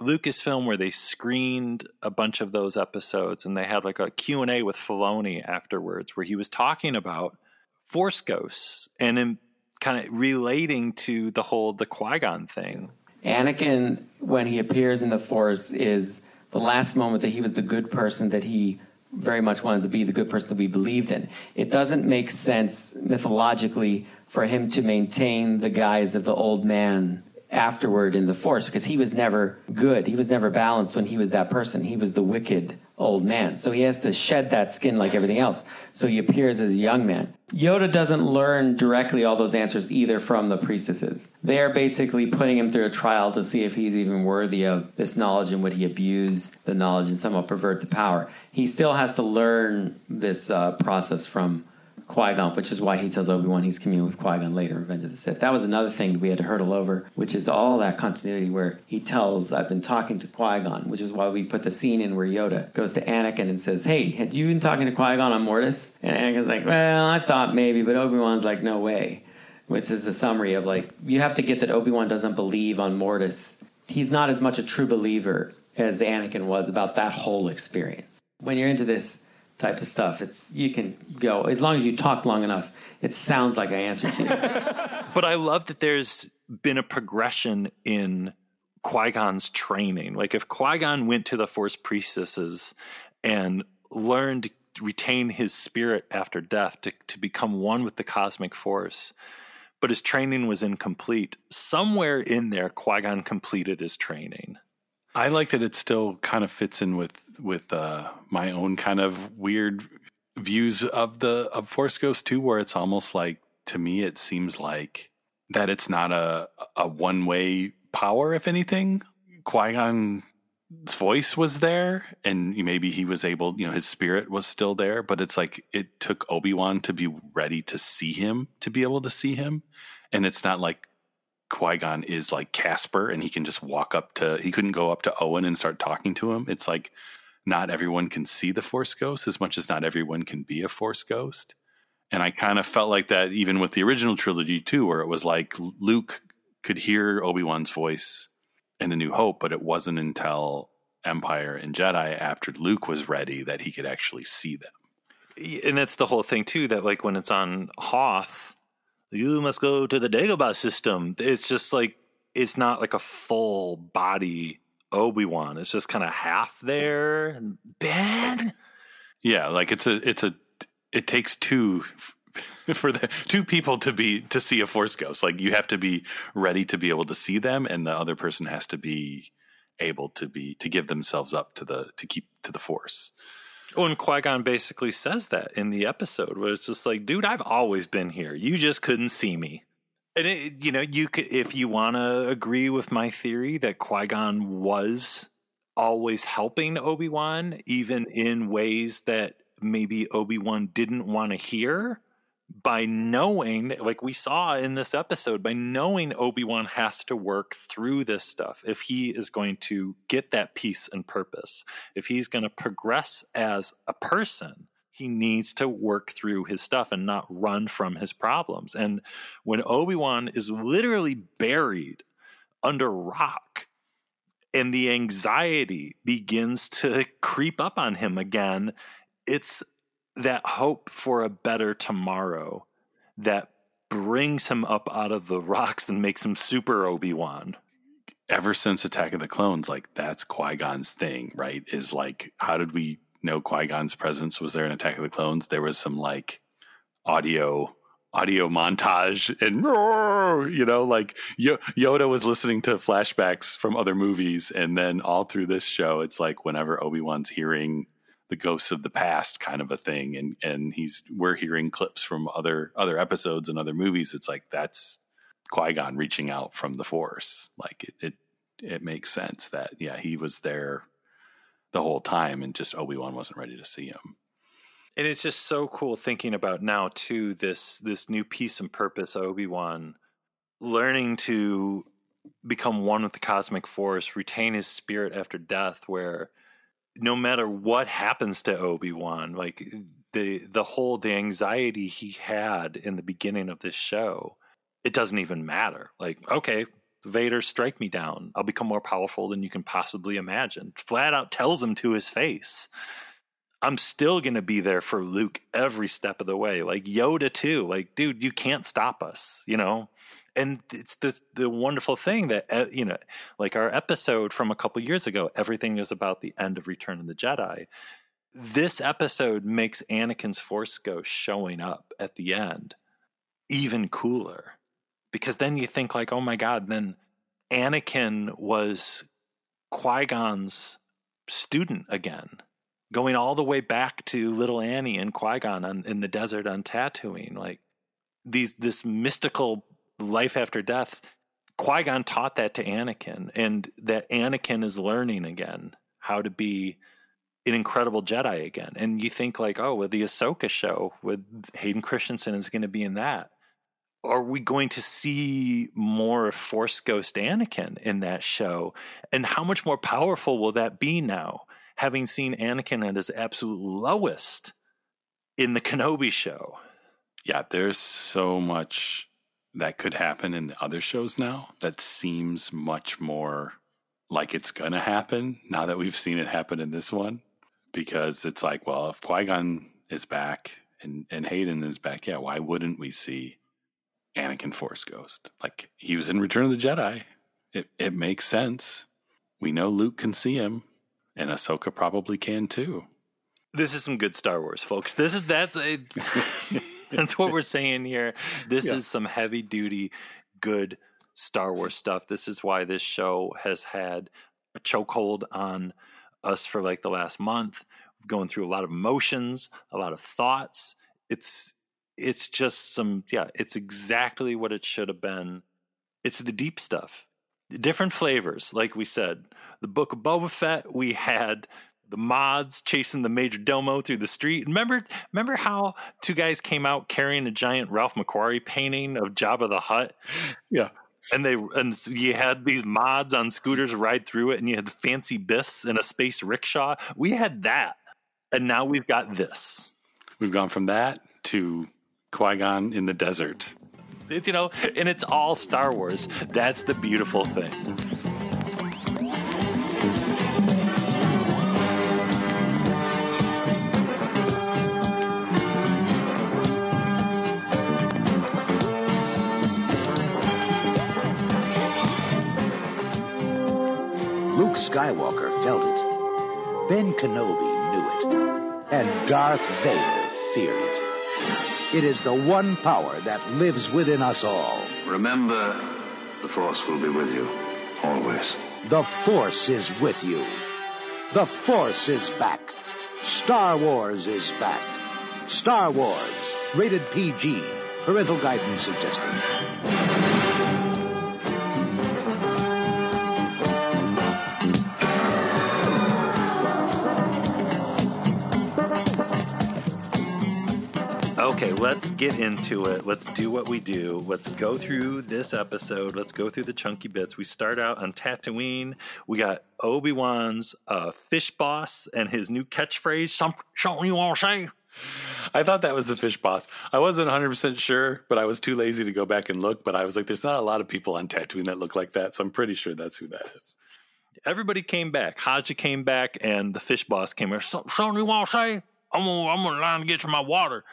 Lucasfilm where they screened a bunch of those episodes and they had like a Q&A with Filoni afterwards where he was talking about Force Ghosts and in kind of relating to the whole the Qui-Gon thing.
Anakin, when he appears in the Force, is the last moment that he was the good person that he very much wanted to be, the good person that we believed in. It doesn't make sense mythologically for him to maintain the guise of the old man afterward in the Force because he was never good. He was never balanced when he was that person. He was the wicked old man. So he has to shed that skin like everything else. So he appears as a young man. Yoda doesn't learn directly all those answers either from the priestesses. They are basically putting him through a trial to see if he's even worthy of this knowledge and would he abuse the knowledge and somehow pervert the power. He still has to learn this uh, process from Qui Gon, which is why he tells Obi Wan he's communing with Qui Gon later in Revenge of the Sith. That was another thing that we had to hurdle over, which is all that continuity where he tells, I've been talking to Qui Gon, which is why we put the scene in where Yoda goes to Anakin and says, Hey, had you been talking to Qui Gon on Mortis? And Anakin's like, Well, I thought maybe, but Obi Wan's like, No way. Which is the summary of like, you have to get that Obi Wan doesn't believe on Mortis. He's not as much a true believer as Anakin was about that whole experience. When you're into this, type of stuff. It's you can go as long as you talk long enough. It sounds like I answered you.
but I love that there's been a progression in Qui Gon's training. Like if Qui Gon went to the Force priestesses and learned to retain his spirit after death to, to become one with the cosmic force. But his training was incomplete. Somewhere in there, Qui Gon completed his training.
I like that it still kind of fits in with with uh, my own kind of weird views of the of Force Ghost too, where it's almost like to me it seems like that it's not a a one way power. If anything, Qui Gon's voice was there, and maybe he was able, you know, his spirit was still there, but it's like it took Obi Wan to be ready to see him to be able to see him, and it's not like Qui Gon is like Casper and he can just walk up to, he couldn't go up to Owen and start talking to him. It's like not everyone can see the Force Ghost as much as not everyone can be a Force Ghost. And I kind of felt like that even with the original trilogy too, where it was like Luke could hear Obi Wan's voice in A New Hope, but it wasn't until Empire and Jedi after Luke was ready that he could actually see them.
And that's the whole thing too. That like when it's on Hoth, you must go to the Dagobah system. It's just like it's not like a full body Obi Wan. It's just kind of half there. Ben,
yeah, like it's a it's a it takes two for the two people to be to see a force ghost. Like you have to be ready to be able to see them, and the other person has to be able to be to give themselves up to the to keep to the force.
Well, and Qui Gon basically says that in the episode, where it's just like, dude, I've always been here. You just couldn't see me. And it, you know, you could, if you want to agree with my theory that Qui Gon was always helping Obi Wan, even in ways that maybe Obi-Wan didn't want to hear by knowing like we saw in this episode by knowing Obi-Wan has to work through this stuff if he is going to get that peace and purpose. If he's going to progress as a person he needs to work through his stuff and not run from his problems. And when Obi-Wan is literally buried under rock and the anxiety begins to creep up on him again it's that hope for a better tomorrow that brings him up out of the rocks and makes him super Obi-Wan.
Ever since Attack of the Clones, like that's Qui-Gon's thing, right? Is like, how did we know Qui-Gon's presence was there in Attack of the Clones? There was some like audio audio montage and you know like Yoda was listening to flashbacks from other movies and then all through this show it's like whenever Obi-Wan's hearing the ghosts of the past kind of a thing. And and he's we're hearing clips from other other episodes and other movies. It's like that's Qui-Gon reaching out from the force. Like it it, it makes sense that yeah he was there the whole time and just Obi-Wan wasn't ready to see him.
And it's just so cool thinking about now too this this new peace and purpose Obi-Wan learning to become one with the cosmic force retain his spirit after death where no matter what happens to Obi-Wan, like the the whole the anxiety he had in the beginning of this show, it doesn't even matter. Like, okay, Vader strike me down. I'll become more powerful than you can possibly imagine. Flat out tells him to his face. I'm still going to be there for Luke every step of the way. Like Yoda too. Like, dude, you can't stop us, you know? And it's the the wonderful thing that uh, you know, like our episode from a couple years ago, everything is about the end of Return of the Jedi. This episode makes Anakin's Force Ghost showing up at the end even cooler because then you think like, oh my god, then Anakin was Qui Gon's student again, going all the way back to little Annie and Qui Gon in the desert on Tatooine, like these this mystical life after death, Qui Gon taught that to Anakin, and that Anakin is learning again how to be an incredible Jedi again. And you think like, oh, with the Ahsoka show, with Hayden Christensen is going to be in that. Are we going to see more Force Ghost Anakin in that show? And how much more powerful will that be now, having seen Anakin at his absolute lowest in the Kenobi show?
Yeah, there's so much that could happen in the other shows now that seems much more like it's going to happen now that we've seen it happen in this one. Because it's like, well, if Qui Gon is back and, and Hayden is back, yeah, why wouldn't we see Anakin Force Ghost? Like he was in Return of the Jedi. It, it makes sense. We know Luke can see him, and Ahsoka probably can too.
This is some good Star Wars, folks. This is that's. A, That's what we're saying here. This yeah. is some heavy duty, good Star Wars stuff. This is why this show has had a chokehold on us for like the last month, going through a lot of emotions, a lot of thoughts. It's it's just some yeah, it's exactly what it should have been. It's the deep stuff. Different flavors, like we said. The book of Boba Fett, we had the mods chasing the major domo through the street. Remember, remember how two guys came out carrying a giant Ralph McQuarrie painting of Jabba the Hutt?
Yeah.
And they and you had these mods on scooters ride through it, and you had the fancy biffs and a space rickshaw. We had that, and now we've got this.
We've gone from that to Qui Gon in the desert.
It's you know, and it's all Star Wars. That's the beautiful thing.
Skywalker felt it. Ben Kenobi knew it. And Darth Vader feared it. It is the one power that lives within us all.
Remember, the Force will be with you, always.
The Force is with you. The Force is back. Star Wars is back. Star Wars, rated PG. Parental guidance suggested.
Let's get into it. Let's do what we do. Let's go through this episode. Let's go through the chunky bits. We start out on Tatooine. We got Obi Wan's uh, fish boss and his new catchphrase. Some, something you want to say?
I thought that was the fish boss. I wasn't 100% sure, but I was too lazy to go back and look. But I was like, there's not a lot of people on Tatooine that look like that. So I'm pretty sure that's who that is.
Everybody came back. Haja came back, and the fish boss came here. Something you want to say? I'm gonna, I'm gonna line to get you my water.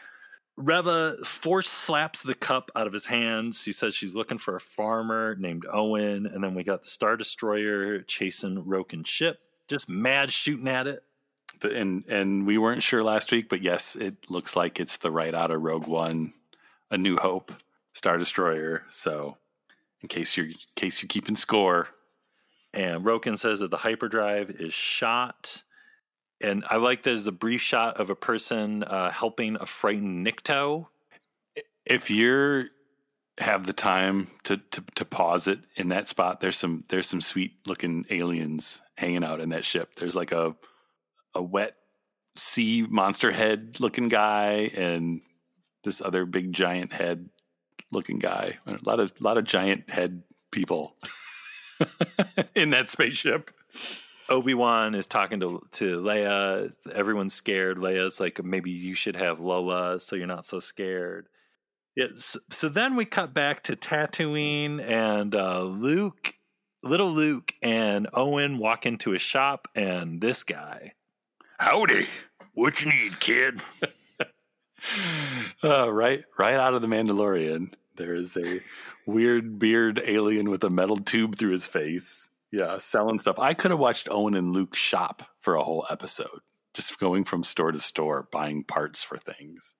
Reva force slaps the cup out of his hands. She says she's looking for a farmer named Owen. And then we got the Star Destroyer chasing Roken's ship, just mad shooting at it.
The, and and we weren't sure last week, but yes, it looks like it's the right out of Rogue One, A New Hope, Star Destroyer. So, in case you're in case you're keeping score,
and Roken says that the hyperdrive is shot. And I like there's a brief shot of a person uh, helping a frightened Nikto.
If you're have the time to, to to pause it in that spot, there's some there's some sweet looking aliens hanging out in that ship. There's like a a wet sea monster head looking guy and this other big giant head looking guy. A lot of lot of giant head people in that spaceship.
Obi Wan is talking to to Leia. Everyone's scared. Leia's like, maybe you should have Lola, so you're not so scared. Yeah. So, so then we cut back to Tatooine, and uh, Luke, little Luke, and Owen walk into a shop, and this guy,
howdy, what you need, kid?
uh, right, right out of the Mandalorian. There is a weird beard alien with a metal tube through his face. Yeah, selling stuff. I could have watched Owen and Luke shop for a whole episode, just going from store to store buying parts for things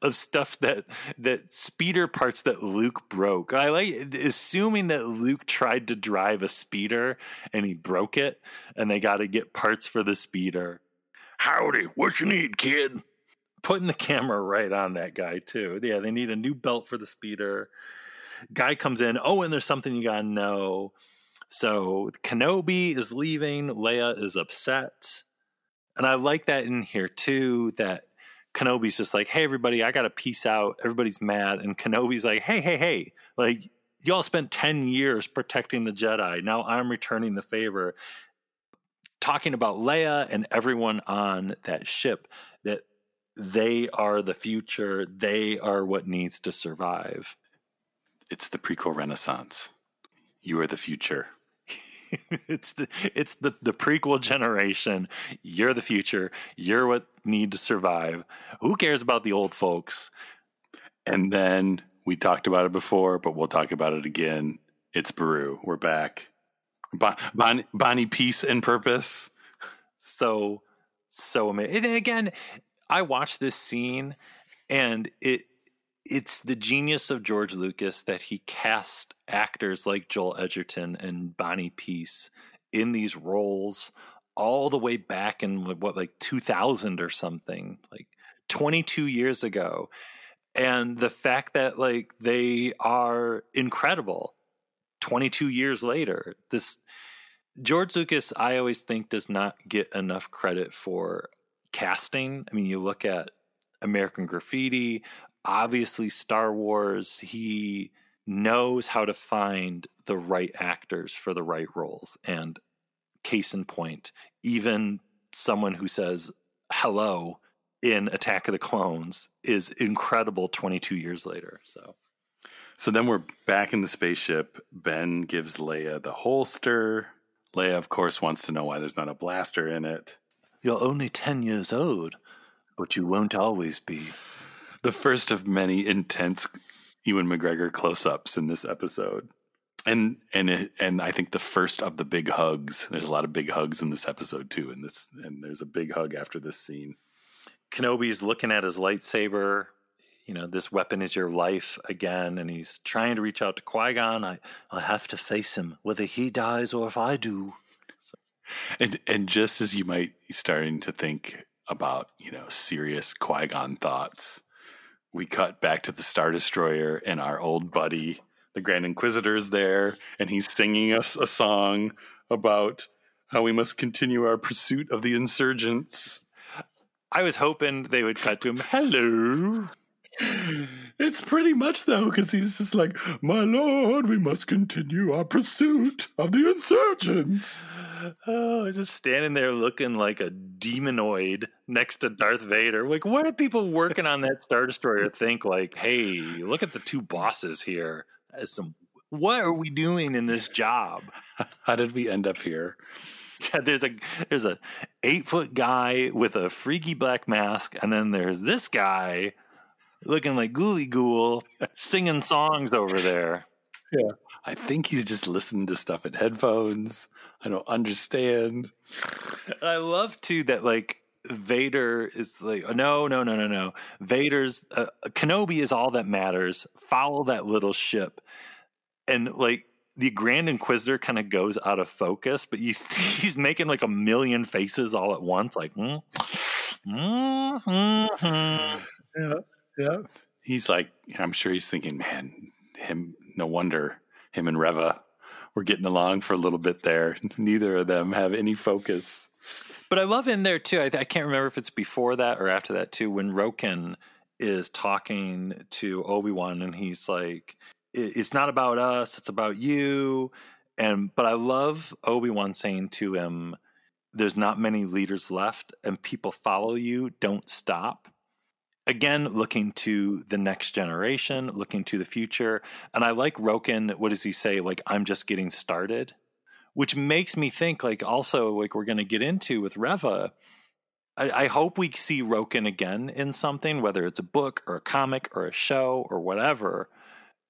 of stuff that that speeder parts that Luke broke. I like assuming that Luke tried to drive a speeder and he broke it, and they got to get parts for the speeder.
Howdy, what you need, kid?
Putting the camera right on that guy too. Yeah, they need a new belt for the speeder. Guy comes in. Oh, and there's something you gotta know. So Kenobi is leaving. Leia is upset. And I like that in here too, that Kenobi's just like, hey, everybody, I got to peace out. Everybody's mad. And Kenobi's like, hey, hey, hey, like, y'all spent 10 years protecting the Jedi. Now I'm returning the favor. Talking about Leia and everyone on that ship, that they are the future. They are what needs to survive.
It's the prequel renaissance. You are the future.
it's the it's the, the prequel generation. You're the future. You're what need to survive. Who cares about the old folks?
And then we talked about it before, but we'll talk about it again. It's Beru. We're back. Bon, bon, Bonnie, peace and purpose.
So, so amazing. And again, I watched this scene, and it it's the genius of George Lucas that he cast actors like Joel Edgerton and Bonnie Piesse in these roles all the way back in what like 2000 or something like 22 years ago. And the fact that like they are incredible 22 years later this George Lucas I always think does not get enough credit for casting. I mean you look at American Graffiti obviously Star Wars, he knows how to find the right actors for the right roles. And case in point, even someone who says hello in Attack of the Clones is incredible 22 years later. So.
So then we're back in the spaceship. Ben gives Leia the holster. Leia, of course, wants to know why there's not a blaster in it.
You're only 10 years old, but you won't always be
the first of many intense Ewan McGregor close-ups in this episode. And and it, and I think the first of the big hugs. There's a lot of big hugs in this episode too. And this and there's a big hug after this scene.
Kenobi's looking at his lightsaber. You know, this weapon is your life again, and he's trying to reach out to Qui Gon. I, I have to face him, whether he dies or if I do.
So. And and just as you might be starting to think about, you know, serious Qui Gon thoughts, we cut back to the Star Destroyer and our old buddy, the Grand Inquisitor, is there, and he's singing us a song about how we must continue our pursuit of the insurgents.
I was hoping they would cut to him. Hello.
It's pretty much though, because he's just like, "My lord, we must continue our pursuit of the insurgents."
Oh, just standing there looking like a demonoid next to Darth Vader. Like, what do people working on that Star Destroyer think? Like, hey, look at the two bosses here. As some, what are we doing in this job?
How did we end up here?
Yeah, there's a there's a eight foot guy with a freaky black mask, and then there's this guy looking like Ghoulie Ghoul singing songs over there.
Yeah. I think he's just listening to stuff in headphones. I don't understand.
I love too that like Vader is like no no no no no Vader's uh, Kenobi is all that matters. Follow that little ship, and like the Grand Inquisitor kind of goes out of focus, but he's he's making like a million faces all at once, like. Mm, mm, mm, mm.
Yeah, yeah. He's like, I'm sure he's thinking, man, him. No wonder him and Reva were getting along for a little bit there. Neither of them have any focus.
But I love in there too. I, I can't remember if it's before that or after that too. When Roken is talking to Obi Wan, and he's like, "It's not about us; it's about you." And but I love Obi Wan saying to him, "There's not many leaders left, and people follow you. Don't stop." Again looking to the next generation looking to the future. And i like roken what does he say? Like i'm just getting started which makes me think like also like we're going to get into with reva I, I, hope we see roken again in something whether it's a book or a comic or a show or whatever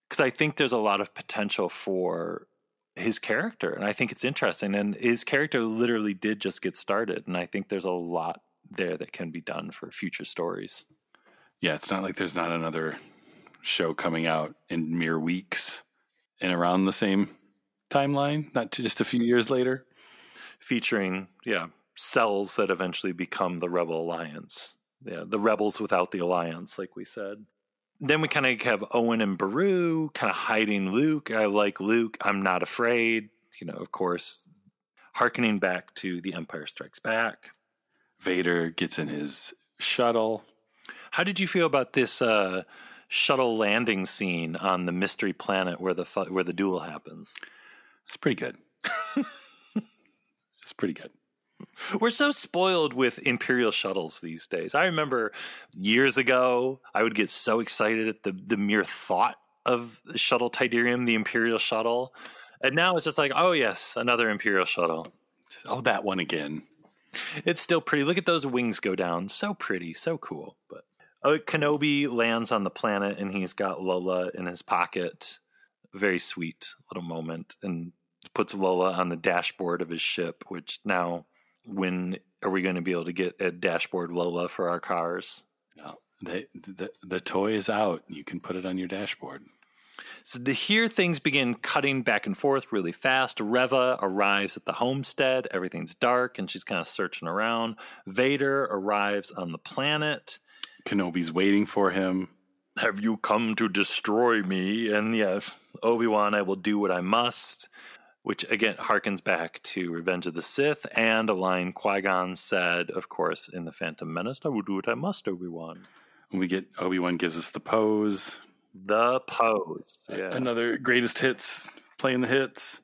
because i think there's a lot of potential for his character and i think it's interesting and his character literally did just get started and i think there's a lot there that can be done for future stories
yeah, it's not like there's not another show coming out in mere weeks and around the same timeline, not just a few years later.
Featuring, yeah, cells that eventually become the Rebel Alliance. Yeah, the rebels without the alliance, like we said. Then we kind of have Owen and Beru kind of hiding Luke. I like Luke. I'm not afraid. You know, of course, harkening back to The Empire Strikes Back.
Vader gets in his shuttle
how did you feel about this uh, shuttle landing scene on the mystery planet where the where the duel happens?
It's pretty good. it's pretty good.
We're so spoiled with Imperial shuttles these days. I remember years ago, I would get so excited at the, the mere thought of shuttle Tydirium, the Imperial shuttle. And now it's just like, oh, yes, another Imperial shuttle.
Oh, that one again.
It's still pretty. Look at those wings go down. So pretty, so cool. But Oh, Kenobi lands on the planet and he's got Lola in his pocket. Very sweet little moment, and puts Lola on the dashboard of his ship. Which now, when are we going to be able to get a dashboard Lola for our cars?
No, the, the the toy is out. You can put it on your dashboard.
So the, here things begin cutting back and forth really fast. Reva arrives at the homestead. Everything's dark and she's kind of searching around. Vader arrives on the planet.
Kenobi's waiting for him.
Have you come to destroy me? And yes, Obi Wan, I will do what I must. Which again harkens back to Revenge of the Sith and a line Qui Gon said, of course, in The Phantom Menace I will do what I must, Obi Wan.
We get Obi Wan gives us the pose.
The pose.
Yeah. Another greatest hits, playing the hits.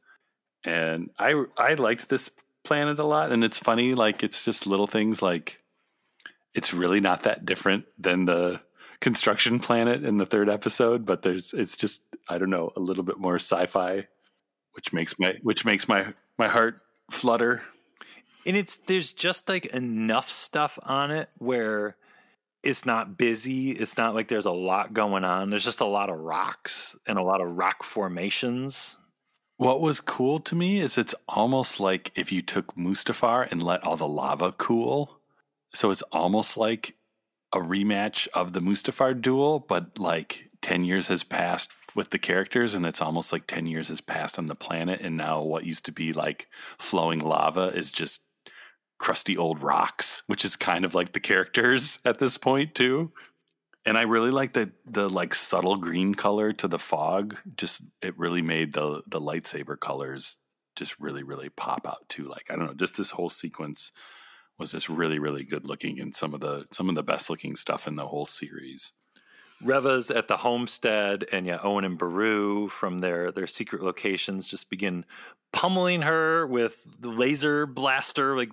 And I I liked this planet a lot. And it's funny, like it's just little things like it's really not that different than the construction planet in the third episode, but there's it's just I don't know a little bit more sci-fi, which makes my which makes my my heart flutter.
And it's there's just like enough stuff on it where it's not busy. It's not like there's a lot going on. There's just a lot of rocks and a lot of rock formations.
What was cool to me is it's almost like if you took Mustafar and let all the lava cool so it's almost like a rematch of the Mustafar duel, but like 10 years has passed with the characters and it's almost like 10 years has passed on the planet and now what used to be like flowing lava is just crusty old rocks, which is kind of like the characters at this point too. And I really like the the like subtle green color to the fog. Just it really made the the lightsaber colors just really really pop out too. Like I don't know, just this whole sequence was just really really good looking and some of the some of the best looking stuff in the whole series.
Reva's at the homestead, and yeah, Owen and Beru from their their secret locations just begin pummeling her with the laser blaster. Like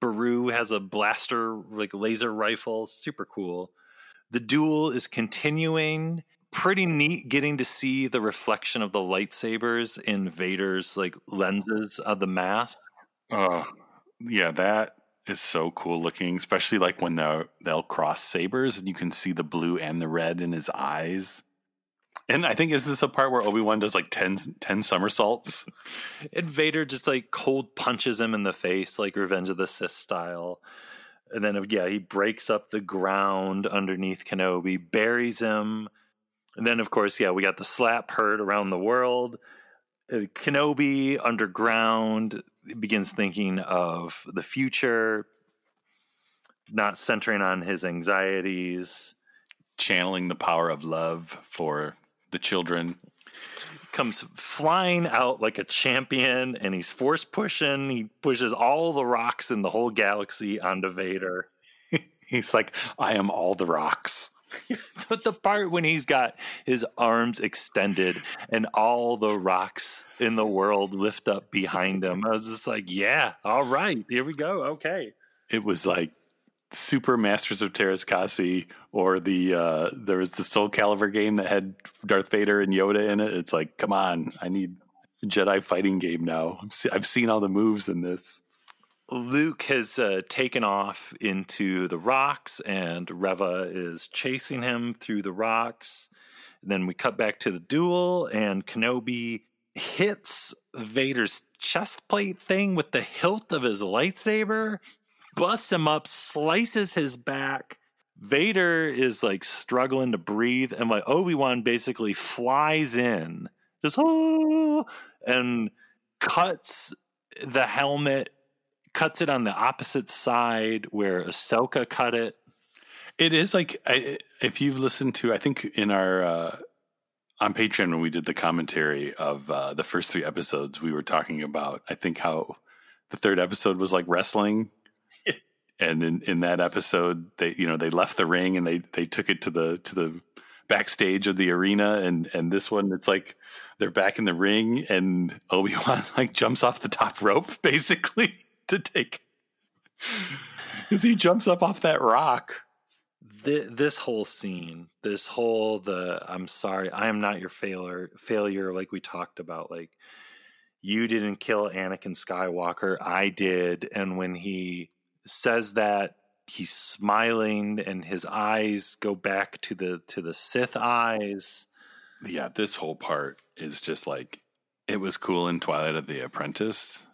Beru has a blaster, like laser rifle, super cool. The duel is continuing. Pretty neat getting to see the reflection of the lightsabers in Vader's like lenses of the mask.
Oh, yeah, that is so cool looking, especially like when they'll, they'll cross sabers and you can see the blue and the red in his eyes. And I think is this a part where Obi Wan does like 10, 10 somersaults?
and Vader just like cold punches him in the face, like Revenge of the Sith style. And then, yeah, he breaks up the ground underneath Kenobi, buries him. And then, of course, yeah, we got the slap heard around the world. Uh, Kenobi underground begins thinking of the future, not centering on his anxieties,
channeling the power of love for the children.
Comes flying out like a champion and he's force pushing. He pushes all the rocks in the whole galaxy onto Vader.
he's like, I am all the rocks.
but the part when he's got his arms extended and all the rocks in the world lift up behind him, I was just like, yeah, all right, here we go. Okay.
It was like Super Masters of Teräs Käsi or the uh there was the Soul Calibur game that had Darth Vader and Yoda in it. It's like, come on, I need a Jedi fighting game now. I've seen all the moves in this.
Luke has uh, taken off into the rocks, and Reva is chasing him through the rocks. then we cut back to the duel, and Kenobi hits Vader's chest plate thing with the hilt of his lightsaber, busts him up, slices his back. Vader is like struggling to breathe, and like Obi Wan basically flies in, just oh, and cuts the helmet cuts it on the opposite side where Ahsoka cut it.
It is like I, if you've listened to, I think in our uh, on Patreon when we did the commentary of uh, the first three episodes, we were talking about I think how the third episode was like wrestling, and in, in that episode they you know they left the ring and they they took it to the to the backstage of the arena, and and this one it's like they're back in the ring and Obi Wan like jumps off the top rope basically to take because he jumps up off that rock.
The, this whole scene, this whole the I'm sorry, I am not your failure failure like we talked about like you didn't kill Anakin Skywalker, I did and when he says that he's smiling and his eyes go back to the to the Sith eyes.
Yeah, this whole part is just like it was cool in Twilight of the Apprentice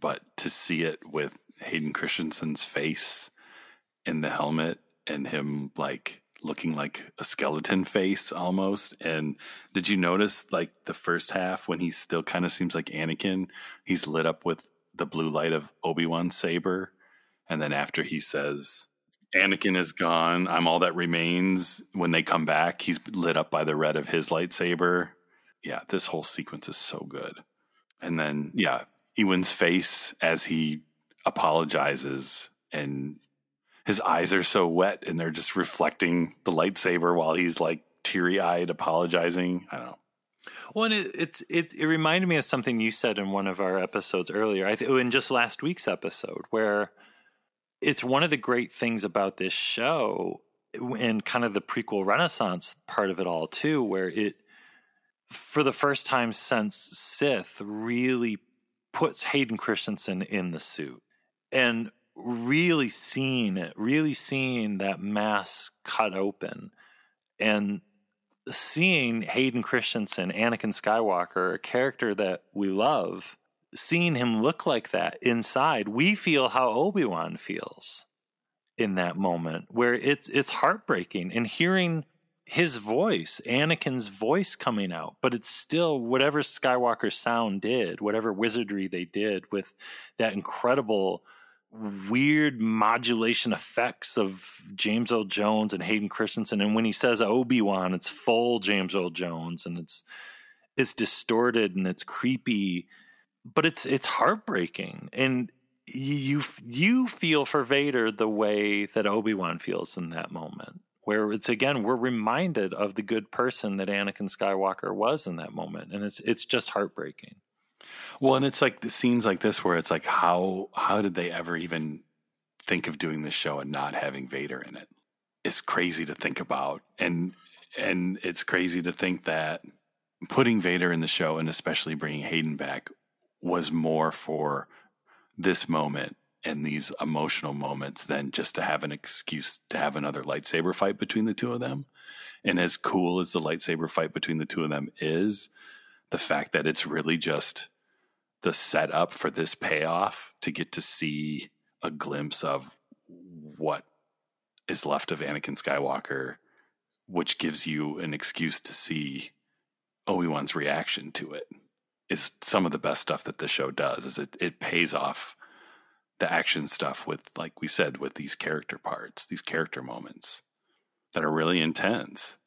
but to see it with Hayden Christensen's face in the helmet and him like looking like a skeleton face almost. And did you notice like the first half when he still kind of seems like Anakin, he's lit up with the blue light of Obi-Wan saber. And then after he says, Anakin is gone, I'm all that remains. When they come back, he's lit up by the red of his lightsaber. Yeah, this whole sequence is so good. And then, yeah, Ewan's face as he apologizes and his eyes are so wet and they're just reflecting the lightsaber while he's like teary eyed apologizing. I don't know.
Well, and it, it's it, it reminded me of something you said in one of our episodes earlier. I think oh, in just last week's episode, where it's one of the great things about this show and kind of the prequel renaissance part of it all too, where it for the first time since Sith really puts Hayden Christensen in the suit and really seeing it, really seeing that mask cut open and seeing Hayden Christensen, Anakin Skywalker, a character that we love, seeing him look like that inside, we feel how Obi-Wan feels in that moment where it's it's heartbreaking and hearing his voice, Anakin's voice coming out, but it's still whatever Skywalker sound did, whatever wizardry they did with that incredible weird modulation effects of James Earl Jones and Hayden Christensen. And when he says Obi-Wan, it's full James Earl Jones and it's it's distorted and it's creepy, but it's it's heartbreaking. And you you feel for Vader the way that Obi-Wan feels in that moment where it's again we're reminded of the good person that Anakin Skywalker was in that moment, and it's it's just heartbreaking.
Well, and it's like the scenes like this where it's like how how did they ever even think of doing this show and not having Vader in it? It's crazy to think about, and and it's crazy to think that putting Vader in the show and especially bringing Hayden back was more for this moment and these emotional moments than just to have an excuse to have another lightsaber fight between the two of them. And as cool as the lightsaber fight between the two of them is, the fact that it's really just the setup for this payoff to get to see a glimpse of what is left of Anakin Skywalker, which gives you an excuse to see Obi Wan's reaction to it, is some of the best stuff that the show does. Is it it pays off the action stuff with, like we said, with these character parts, these character moments that are really intense.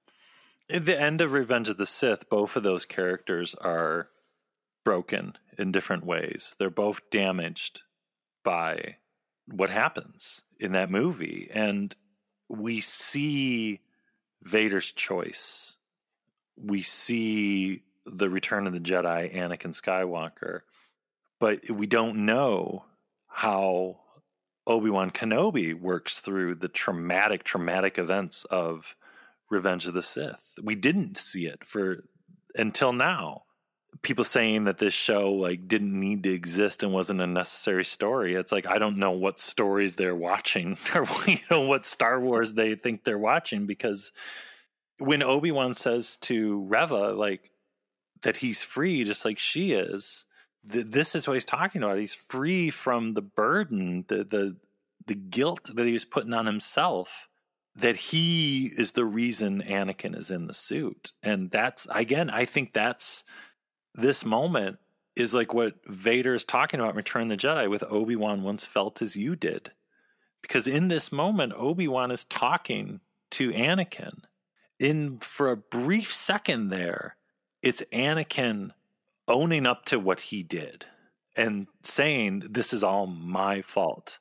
At the end of Revenge of the Sith, both of those characters are broken in different ways. They're both damaged by what happens in that movie. And we see Vader's choice. We see the Return of the Jedi, Anakin Skywalker, but we don't know how Obi Wan Kenobi works through the traumatic, traumatic events of Revenge of the Sith. We didn't see it for until now. People saying that this show like didn't need to exist and wasn't a necessary story. It's like I don't know what stories they're watching or you know what Star Wars they think they're watching because when Obi Wan says to Reva like that he's free just like she is, th- this is what he's talking about. He's free from the burden, the the the guilt that he was putting on himself. That he is the reason Anakin is in the suit, and that's again. I think that's this moment is like what Vader is talking about in Return the Jedi with Obi Wan once felt as you did, because in this moment Obi Wan is talking to Anakin. In for a brief second there, it's Anakin owning up to what he did and saying this is all my fault.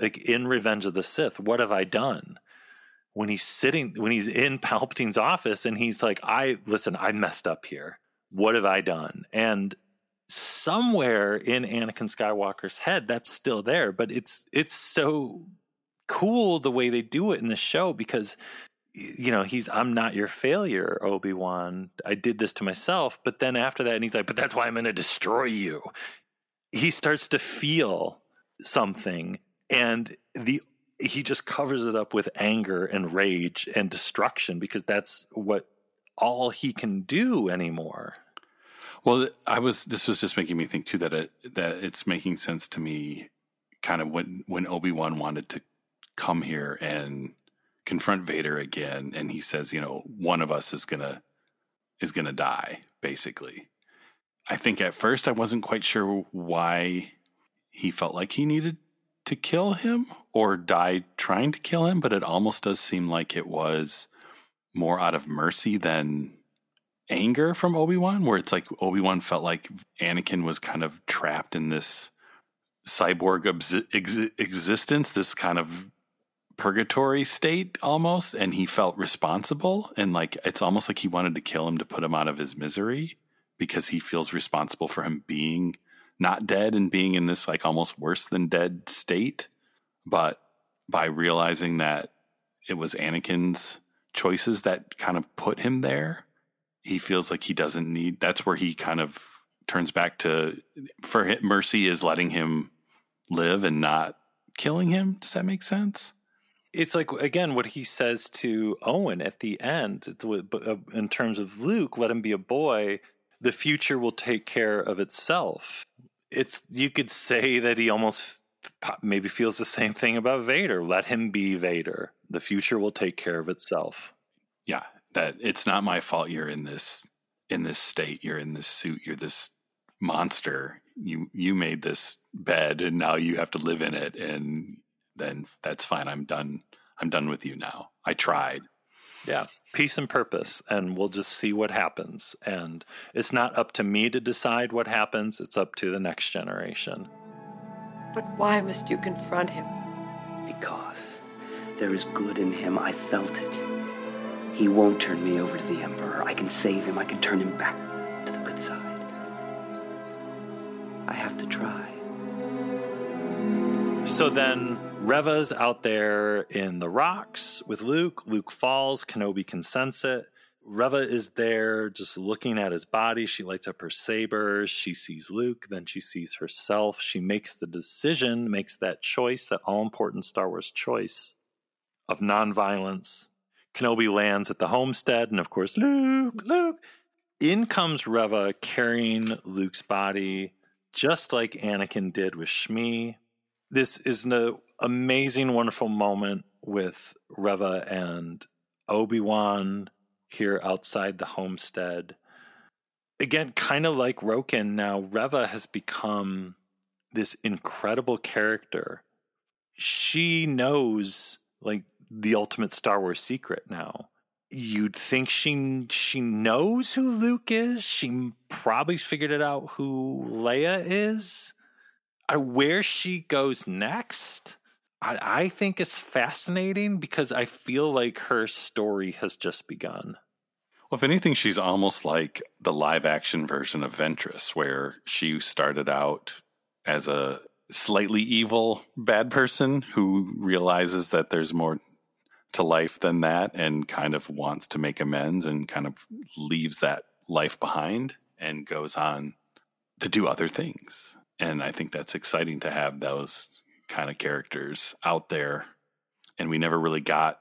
Like in revenge of the sith what have i done? When he's sitting when he's in palpatine's office and he's like i listen i messed up here. What have i done? And somewhere in anakin skywalker's head that's still there but it's it's so cool the way they do it in the show because you know, he's I'm not your failure, Obi Wan. I did this to myself. But then after that, and he's like, but that's why I'm going to destroy you. He starts to feel something, and the he just covers it up with anger and rage and destruction because that's what all he can do anymore.
Well, I was. This was just making me think too that it that it's making sense to me, kind of when when Obi Wan wanted to come here and confront Vader again, and he says, you know, one of us is gonna is gonna die, basically. I think at first I wasn't quite sure why he felt like he needed to kill him or die trying to kill him, but it almost does seem like it was more out of mercy than anger from Obi-Wan, where it's like Obi-Wan felt like Anakin was kind of trapped in this cyborg ex- existence, this kind of purgatory state almost and he felt responsible and like it's almost like he wanted to kill him to put him out of his misery because he feels responsible for him being not dead and being in this like almost worse than dead state. But by realizing that it was Anakin's choices that kind of put him there he feels like he doesn't need that's where he kind of turns back to for him, mercy is letting him live and not killing him. Does that make sense
it's like again what he says to Owen at the end uh, in terms of Luke let him be a boy. The future will take care of itself. It's you could say that he almost maybe feels the same thing about Vader. Let him be Vader. The future will take care of itself.
Yeah that it's not my fault you're in this in this state you're in this suit you're this monster. You you made this bed and now you have to live in it and then that's fine. I'm done. I'm done with you now. I tried.
Yeah, peace and purpose, and we'll just see what happens. And it's not up to me to decide what happens, it's up to the next generation.
But why must you confront him?
Because There is good in him. I felt it. He won't turn me over to the Emperor. I can save him. I can turn him back to the good side. I have to try.
So then Reva's out there in the rocks with Luke. Luke falls. Kenobi can sense it. Reva is there just looking at his body. She lights up her saber. She sees Luke. Then she sees herself. She makes the decision, makes that choice, that all important Star Wars choice of nonviolence. Kenobi lands at the homestead. And of course, Luke, Luke. In comes Reva carrying Luke's body, just like Anakin did with Shmi. This is an amazing, wonderful moment with Reva and Obi Wan here outside the homestead. Again, kind of like Roken, now Reva has become this incredible character. She knows like the ultimate Star Wars secret now. You'd think she she knows who Luke is. She probably figured it out who Leia is. Where she goes next, I, I think it's fascinating because I feel like her story has just begun.
Well, if anything, she's almost like the live action version of Ventress, where she started out as a slightly evil bad person who realizes that there's more to life than that and kind of wants to make amends and kind of leaves that life behind and goes on to do other things. And I think that's exciting to have those kind of characters out there. And we never really got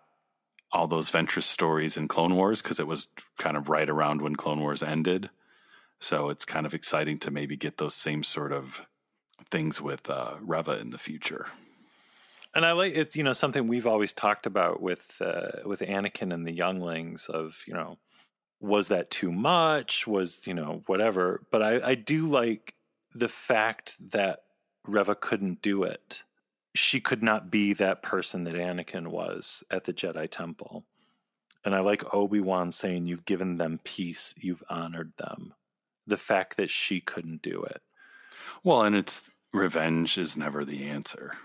all those Ventress stories in Clone Wars because it was kind of right around when Clone Wars ended. So it's kind of exciting to maybe get those same sort of things with uh, Reva in the future.
And I like it's you know something we've always talked about with uh, with Anakin and the younglings of you know was that too much was you know whatever but I, I do like the fact that Reva couldn't do it she could not be that person that Anakin was at the Jedi Temple. And I like Obi Wan saying, You've given them peace, you've honored them. The fact that she couldn't do it.
Well, and it's revenge is never the answer.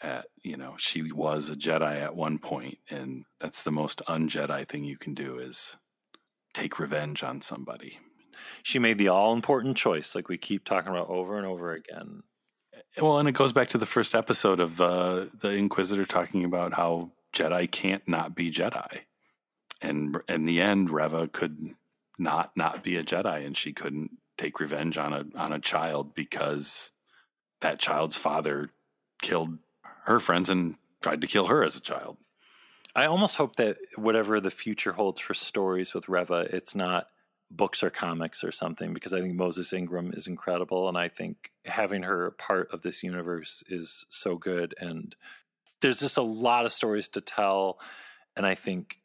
At you know, she was a Jedi at one point, and that's the most un-Jedi thing you can do is take revenge on somebody.
She made the all important choice, like we keep talking about over and over again.
Well, and it goes back to the first episode of uh, the Inquisitor talking about how Jedi can't not be Jedi, and in the end, Reva could not not be a Jedi, and she couldn't take revenge on a on a child because that child's father killed her friends and tried to kill her as a child.
I almost hope that whatever the future holds for stories with Reva, it's not books or comics or something because I think Moses Ingram is incredible and I think having her part of this universe is so good and there's just a lot of stories to tell and I think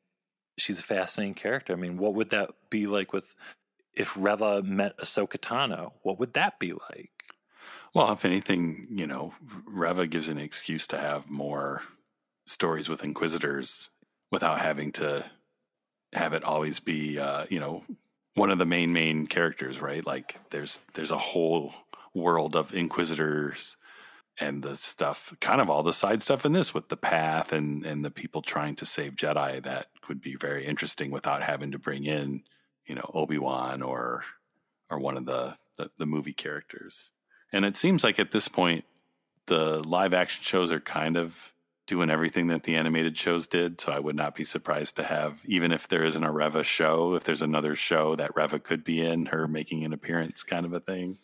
she's a fascinating character. I mean, what would that be like with if Reva met Ahsoka Tano? What would that be like?
Well, if anything, you know, Reva gives an excuse to have more stories with Inquisitors without having to have it always be, uh, you know, one of the main main characters, right? Like there's there's a whole world of inquisitors and the stuff, kind of all the side stuff in this with the path and and the people trying to save Jedi that would be very interesting without having to bring in, you know, Obi-Wan or or one of the, the, the movie characters. And it seems like at this point the live action shows are kind of doing everything that the animated shows did. So I would not be surprised to have, even if there isn't a Reva show, if there's another show that Reva could be in, her making an appearance kind of a thing.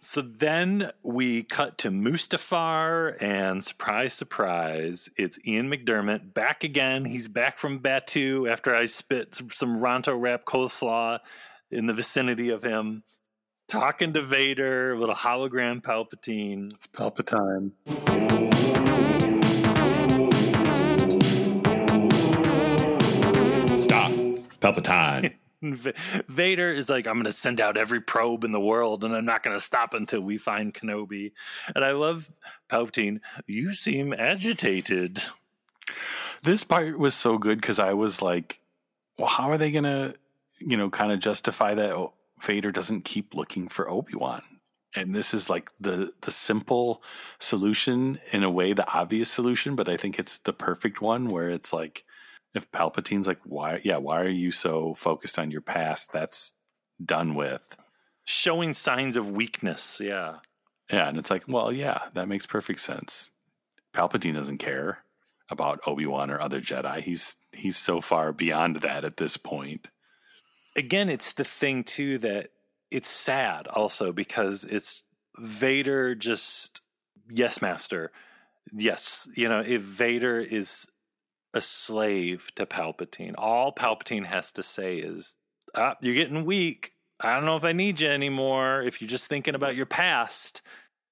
So then we cut to Mustafar, and surprise, surprise, it's Ian McDiarmid back again. He's back from Batuu after I spit some Ronto wrap coleslaw in the vicinity of him, talking to Vader, little hologram Palpatine.
It's Palpatine.
Palpatine. Vader is like, I'm going to send out every probe in the world, and I'm not going to stop until we find Kenobi. And I love Palpatine. You seem agitated.
This part was so good because I was like, well, how are they going to, you know, kind of justify that Vader doesn't keep looking for Obi Wan? and this is like the the simple solution in a way the obvious solution but i think it's the perfect one where it's like if palpatine's like why yeah why are you so focused on your past? That's done with.
Showing signs of weakness yeah.
Yeah and it's like well yeah that makes perfect sense. Palpatine doesn't care about obi-wan or other jedi. He's he's so far beyond that at this point.
Again it's the thing too that it's sad also because it's Vader just yes master. Yes you know if Vader is a slave to Palpatine. All Palpatine has to say is ah, you're getting weak. I don't know if I need you anymore. If you're just thinking about your past.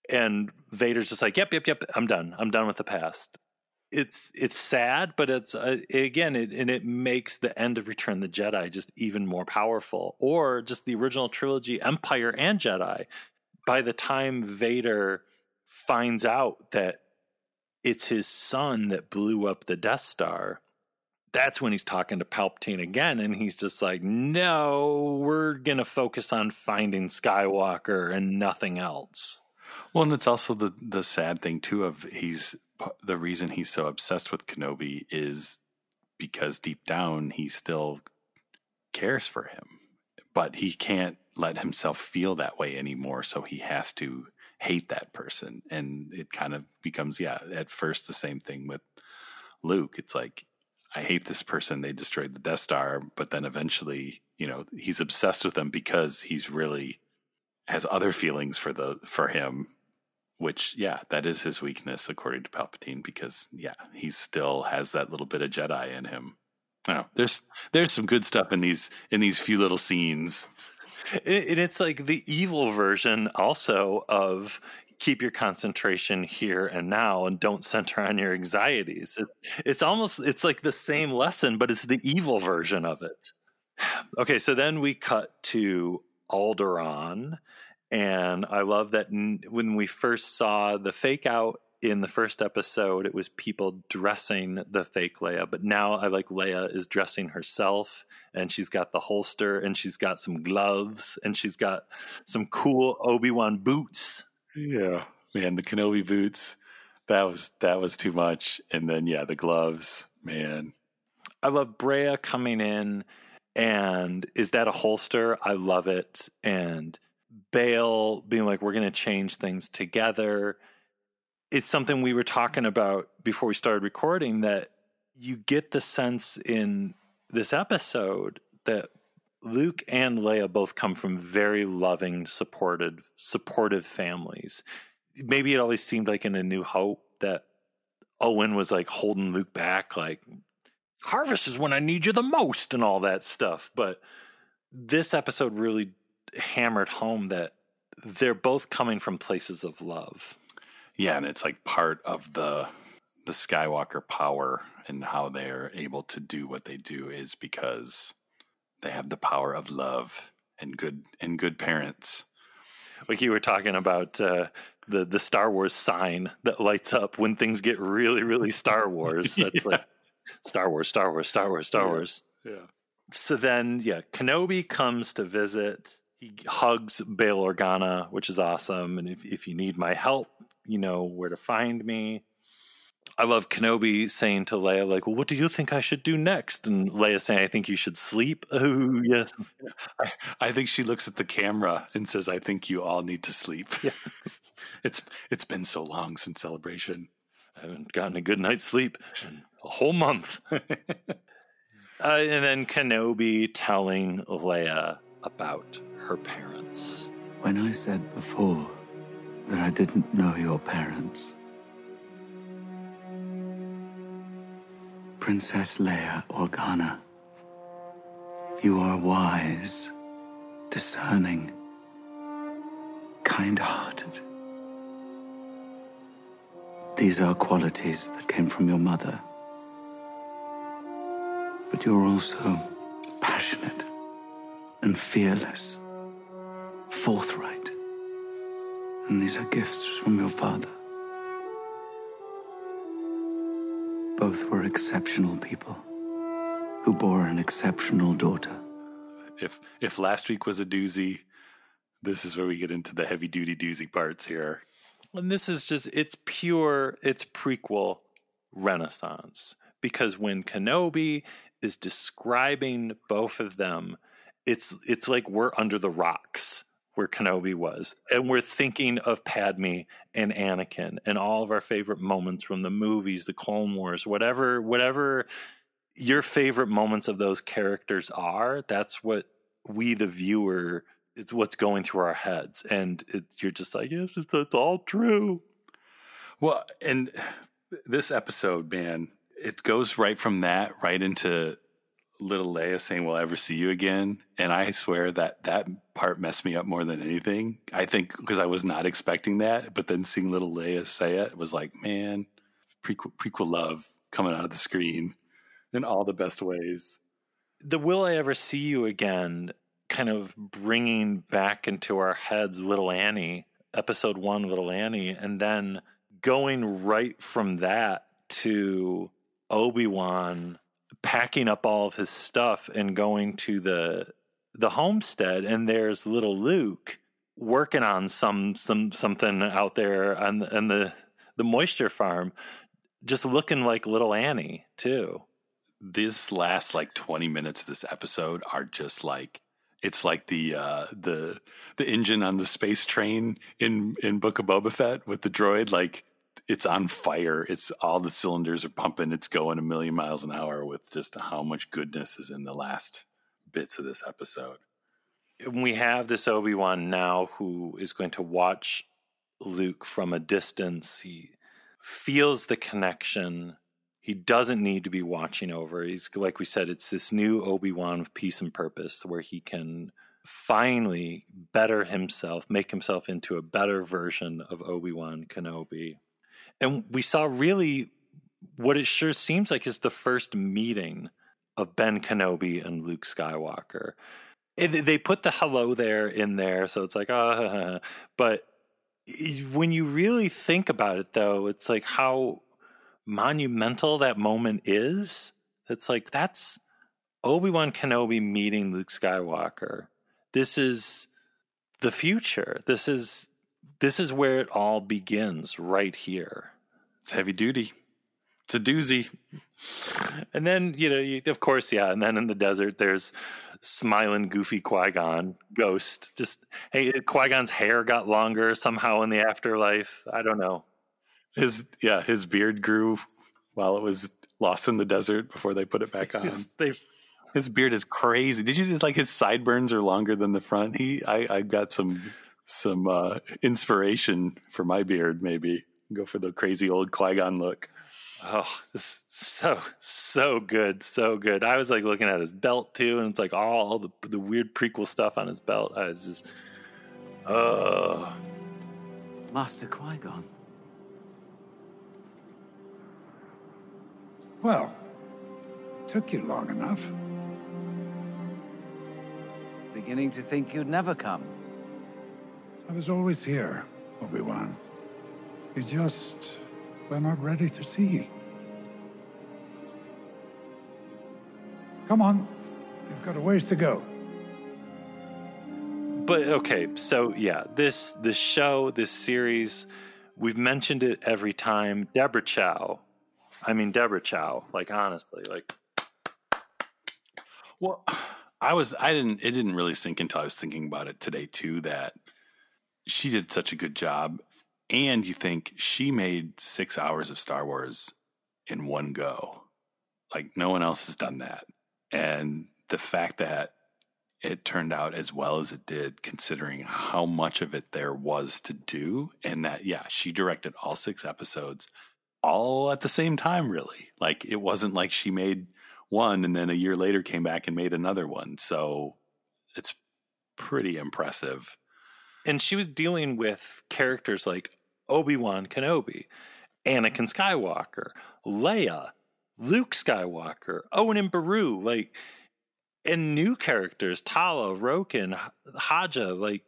And Vader's just like yep yep yep I'm done. I'm done with the past. It's it's sad, but it's uh, again, it, and it makes the end of Return the Jedi just even more powerful, or just the original trilogy, Empire and Jedi. By the time Vader finds out that it's his son that blew up the Death Star, that's when he's talking to Palpatine again, and he's just like, "No, we're gonna focus on finding Skywalker and nothing else."
Well, and it's also the the sad thing too of he's the reason he's so obsessed with Kenobi is because deep down he still cares for him, but he can't let himself feel that way anymore. So he has to hate that person. And it kind of becomes, yeah, at first the same thing with Luke. It's like, I hate this person. They destroyed the Death Star. But then eventually, you know, he's obsessed with them because he's really has other feelings for the for him which yeah that is his weakness according to palpatine because yeah he still has that little bit of jedi in him oh, there's there's some good stuff in these in these few little scenes
and it's like the evil version also of keep your concentration here and now and don't center on your anxieties. It's, almost it's like the same lesson but it's the evil version of it. Okay so then we cut to Alderaan and I love that when we first saw the fake out in the first episode, it was people dressing the fake Leia. But now I like Leia is dressing herself and she's got the holster and she's got some gloves and she's got some cool Obi Wan boots.
Yeah. Man, the Kenobi boots. That was that was too much. And then yeah, the gloves, man.
I love Breha coming in and is that a holster? I love it. And Bail being like, we're going to change things together. It's something we were talking about before we started recording that you get the sense in this episode that Luke and Leia both come from very loving, supported, supportive families. Maybe it always seemed like in A New Hope that Owen was like holding Luke back, like, harvest is when I need you the most and all that stuff. But this episode really hammered home that they're both coming from places of love.
Yeah, and it's like part of the the Skywalker power and how they're able to do what they do is because they have the power of love and good and good parents.
Like you were talking about uh, the the Star Wars sign that lights up when things get really really Star Wars. That's yeah. like Star Wars, Star Wars, Star Wars, Star Wars.
Yeah.
So then, yeah, Kenobi comes to visit he hugs Bail Organa, which is awesome. And if, if you need my help, you know where to find me. I love Kenobi saying to Leia, like, well, what do you think I should do next? And Leia saying, I think you should sleep. Oh, yes.
I, I think she looks at the camera and says, I think you all need to sleep. Yeah. it's it's been so long since celebration.
I haven't gotten a good night's sleep in a whole month. uh, and then Kenobi telling Leia about her parents.
When I said before that I didn't know your parents, Princess Leia Organa, you are wise, discerning, kind hearted. These are qualities that came from your mother. But you're also passionate and fearless forthright. And these are gifts from your father. Both were exceptional people who bore an exceptional daughter.
If if last week was a doozy, this is where we get into the heavy duty doozy parts here.
And this is just, it's pure, it's prequel renaissance. Because when Kenobi is describing both of them, it's it's like we're under the rocks where Kenobi was. And we're thinking of Padme and Anakin and all of our favorite moments from the movies, the Clone Wars, whatever whatever your favorite moments of those characters are, that's what we the viewer it's what's going through our heads and it, you're just like yes it's, it's all true
well and this episode man it goes right from that right into little Leia saying, "We'll ever see you again," and I swear that that part messed me up more than anything. I think because I was not expecting that, but then seeing little Leia say it was like, man, prequel, prequel love coming out of the screen in all the best ways.
The "Will I ever see you again?" kind of bringing back into our heads little Annie, episode one, little Annie, and then going right from that to Obi Wan packing up all of his stuff and going to the the homestead and there's little Luke working on some some something out there on, on the the moisture farm just looking like little Annie too.
This last like 20 minutes of this episode are just like it's like the uh, the the engine on the space train in in Book of Boba Fett with the droid like it's on fire. It's all the cylinders are pumping. It's going a million miles an hour with just how much goodness is in the last bits of this episode.
We have this Obi Wan now who is going to watch Luke from a distance. He feels the connection. He doesn't need to be watching over. He's like we said, it's this new Obi Wan of peace and purpose where he can finally better himself, make himself into a better version of Obi Wan Kenobi and we saw really what it sure seems like is the first meeting of Ben Kenobi and Luke Skywalker. They put the hello there in there, so it's like, uh, but when you really think about it, though, it's like how monumental that moment is. It's like that's Obi Wan Kenobi meeting Luke Skywalker. This is the future. This is this is where it all begins right here.
It's heavy duty. It's a doozy.
And then, you know, you, of course, yeah. And then in the desert, there's smiling, goofy Qui Gon ghost. Just, hey, Qui Gon's hair got longer somehow in the afterlife. I don't know.
His, yeah, his beard grew while it was lost in the desert before they put it back on. they his beard is crazy. Did you like his sideburns are longer than the front? He, I, I got some some uh, inspiration for my beard. Maybe go for the crazy old Qui Gon look.
Oh, this so so good, so good. I was like looking at his belt too, and it's like all the the weird prequel stuff on his belt. I was just, oh,
Master Qui Gon.
Well, took you long enough.
Beginning to think you'd never come.
I was always here, Obi-Wan. You just were not ready to see. Come on. You've got a ways to go.
But okay, so yeah, this this show, this series, we've mentioned it every time. Deborah Chow. I mean Deborah Chow, like honestly, like
Well, I was I didn't it didn't really sink until I was thinking about it today too that she did such a good job. And you think she made six hours of Star Wars in one go. Like no one else has done that. And the fact that it turned out as well as it did, considering how much of it there was to do, and that, yeah, she directed all six episodes all at the same time, really. Like it wasn't like she made one and then a year later came back and made another one. So it's pretty impressive
and she was dealing with characters like Obi-Wan Kenobi, Anakin Skywalker, Leia, Luke Skywalker, Owen and Beru, like and new characters, Tala, Roken, Haja, like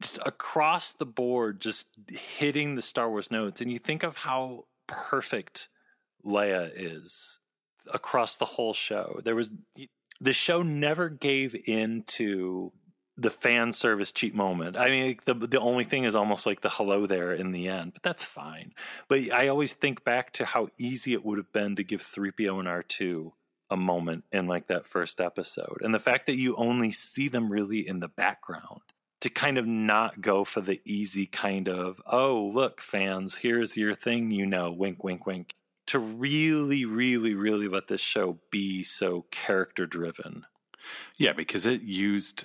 just across the board, just hitting the Star Wars notes. And you think of how perfect Leia is across the whole show. There was the show never gave in to the fan service cheap moment. I mean, the the only thing is almost like the hello there in the end, but that's fine. But I always think back to how easy it would have been to give 3PO and R2 a moment in like that first episode. And the fact that you only see them really in the background to kind of not go for the easy kind of, oh, look, fans, here's your thing, you know, wink, wink, wink. To really, really, really let this show be so character driven.
Yeah, because it used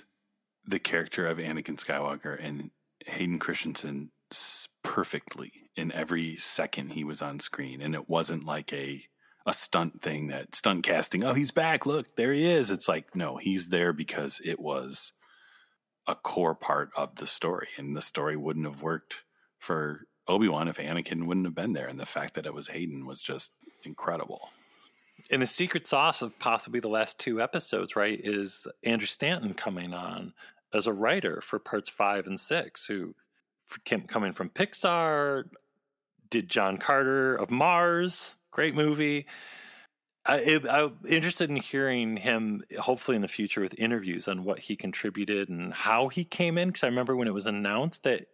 the character of Anakin Skywalker and Hayden Christensen perfectly in every second he was on screen. And it wasn't like a a stunt thing that stunt casting, oh, he's back, look, there he is. It's like, no, he's there because it was a core part of the story. And the story wouldn't have worked for Obi-Wan if Anakin wouldn't have been there. And the fact that it was Hayden was just incredible.
And the secret sauce of possibly the last two episodes, right, is Andrew Stanton coming on as a writer for parts five and six, who came, coming from Pixar, did John Carter of Mars, great movie. I, am interested in hearing him, hopefully in the future, with interviews on what he contributed and how he came in. Because I remember when it was announced that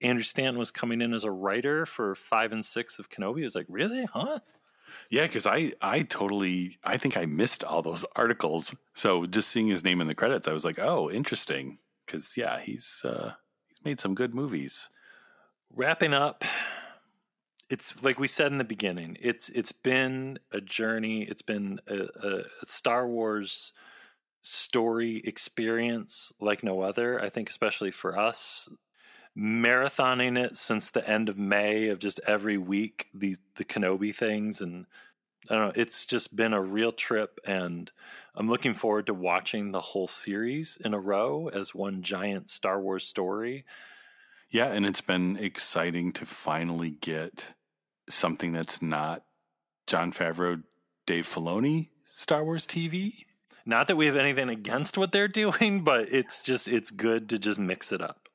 Andrew Stanton was coming in as a writer for five and six of Kenobi. I was like, really, huh?
Yeah, because I I totally I think I missed all those articles. So just seeing his name in the credits, I was like, oh, interesting. Because yeah, he's uh, he's made some good movies.
Wrapping up, it's like we said in the beginning. It's it's been a journey. It's been a, a Star Wars story experience like no other. I think, especially for us, marathoning it since the end of May of just every week the the Kenobi things and I don't know it's just been a real trip and I'm looking forward to watching the whole series in a row as one giant Star Wars story.
Yeah, and it's been exciting to finally get something that's not Jon Favreau, Dave Filoni Star Wars TV.
Not that we have anything against what they're doing, but it's just it's good to just mix it up.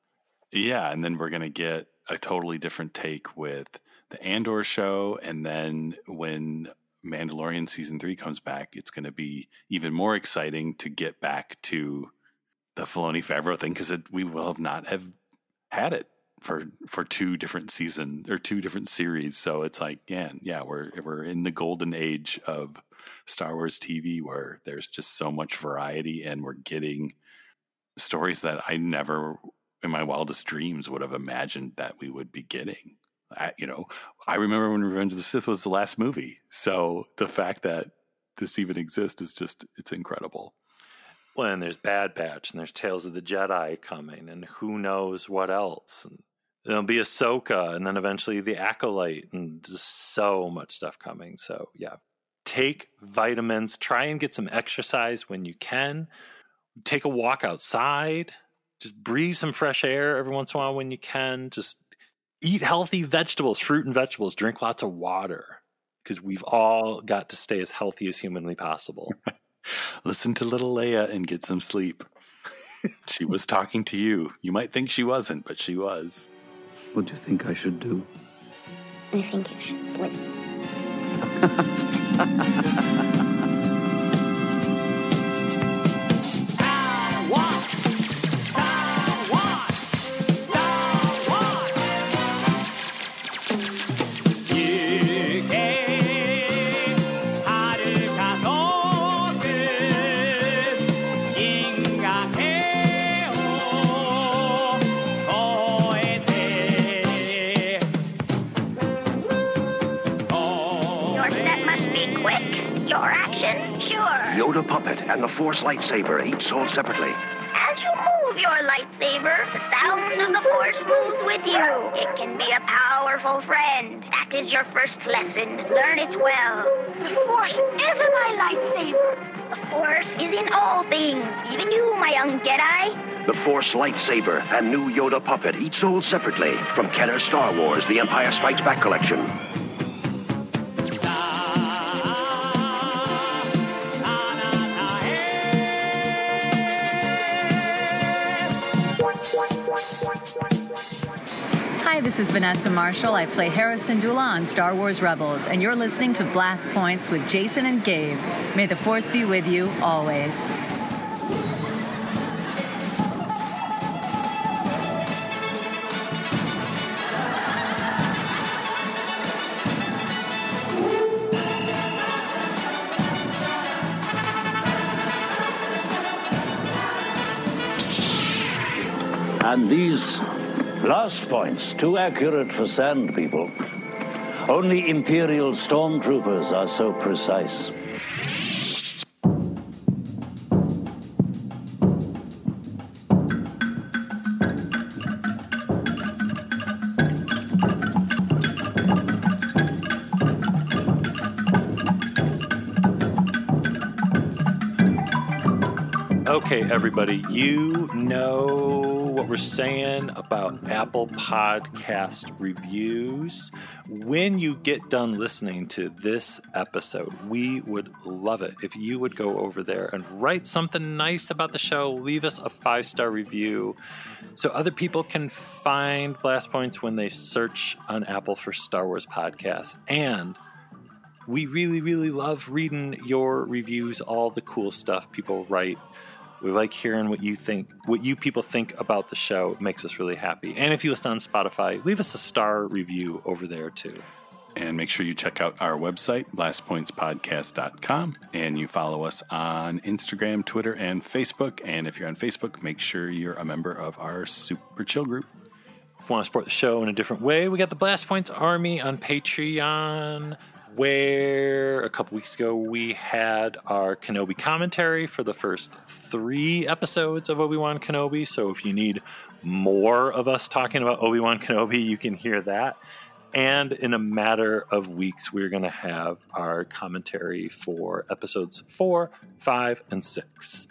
Yeah, and then we're going to get a totally different take with the Andor show, and then when Mandalorian season three comes back, it's going to be even more exciting to get back to the Filoni Favreau thing because we will have not have had it for for two different seasons or two different series. So it's like, yeah, yeah, we're we're in the golden age of Star Wars TV where there's just so much variety, and we're getting stories that I never in my wildest dreams would have imagined that we would be getting. I, you know, I remember when Revenge of the Sith was the last movie. So the fact that this even exists is just, it's incredible.
Well, and there's Bad Batch and there's Tales of the Jedi coming and who knows what else. And there'll be Ahsoka and then eventually the Acolyte and just so much stuff coming. So yeah, take vitamins, try and get some exercise when you can. Take a walk outside just breathe some fresh air every once in a while when you can. Just eat healthy vegetables, fruit and vegetables. Drink lots of water because we've all got to stay as healthy as humanly possible.
Listen to little Leia and get some sleep. she was talking to you. You might think she wasn't, but she was.
What do you think I should do?
I think you should sleep.
and the Force lightsaber, each sold separately.
As you move your lightsaber, the sound of the Force moves with you. It can be a powerful friend. That is your first lesson. Learn it well.
The Force is my lightsaber.
The Force is in all things, even you, my young Jedi.
The Force lightsaber and new Yoda puppet, each sold separately from Kenner Star Wars The Empire Strikes Back collection.
This is Vanessa Marshall. I play Hera Syndulla on Star Wars Rebels, and you're listening to Blast Points with Jason and Gabe. May the Force be with you always.
Last points, too accurate for sand people. Only Imperial stormtroopers are so precise.
Okay, everybody, you know what we're saying about Apple Podcast reviews. When you get done listening to this episode, we would love it if you would go over there and write something nice about the show. Leave us a five star review so other people can find Blast Points when they search on Apple for Star Wars podcasts. And we really, really love reading your reviews, all the cool stuff people write. We like hearing what you think, what you people think about the show. It makes us really happy. And if you listen on Spotify, leave us a star review over there too.
And make sure you check out our website, blastpointspodcast.com. And you follow us on Instagram, Twitter, and Facebook. And if you're on Facebook, make sure you're a member of our Super Chill group.
If you want to support the show in a different way, we got the Blast Points Army on Patreon where a couple weeks ago we had our Kenobi commentary for the first three episodes of Obi Wan Kenobi. So if you need more of us talking about Obi Wan Kenobi, you can hear that. And in a matter of weeks, we're going to have our commentary for episodes four, five, and six.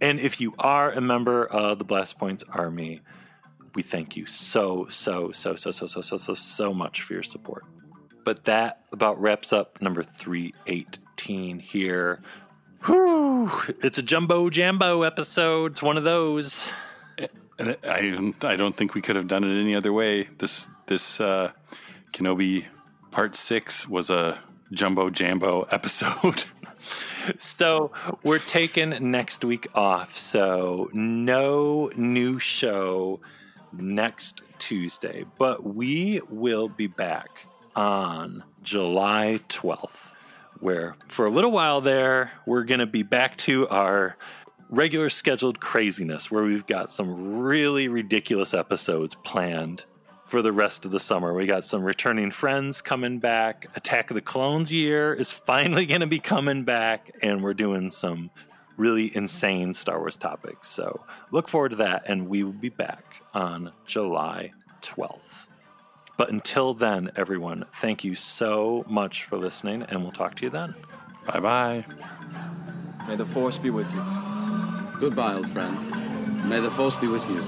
And if you are a member of the Blast Points Army, we thank you so, so, so, so, so, so, so, so, so much for your support. But that about wraps up number 318 here. Whew, it's a jumbo jambo episode. It's one of those.
And I don't, I don't think we could have done it any other way. This this uh, Kenobi Part Six was a jumbo jambo episode.
so we're taking next week off. So no new show next Tuesday, but we will be back on July 12th, where for a little while there, we're going to be back to our regular scheduled craziness, where we've got some really ridiculous episodes planned for the rest of the summer. We got some returning friends coming back. Attack of the Clones year is finally going to be coming back, and we're doing some really insane Star Wars topics. So look forward to that, and we will be back on July 12th. But until then, everyone, thank you so much for listening, and we'll talk to you then.
Bye bye.
May the Force be with you. Goodbye, old friend. May the Force be with you.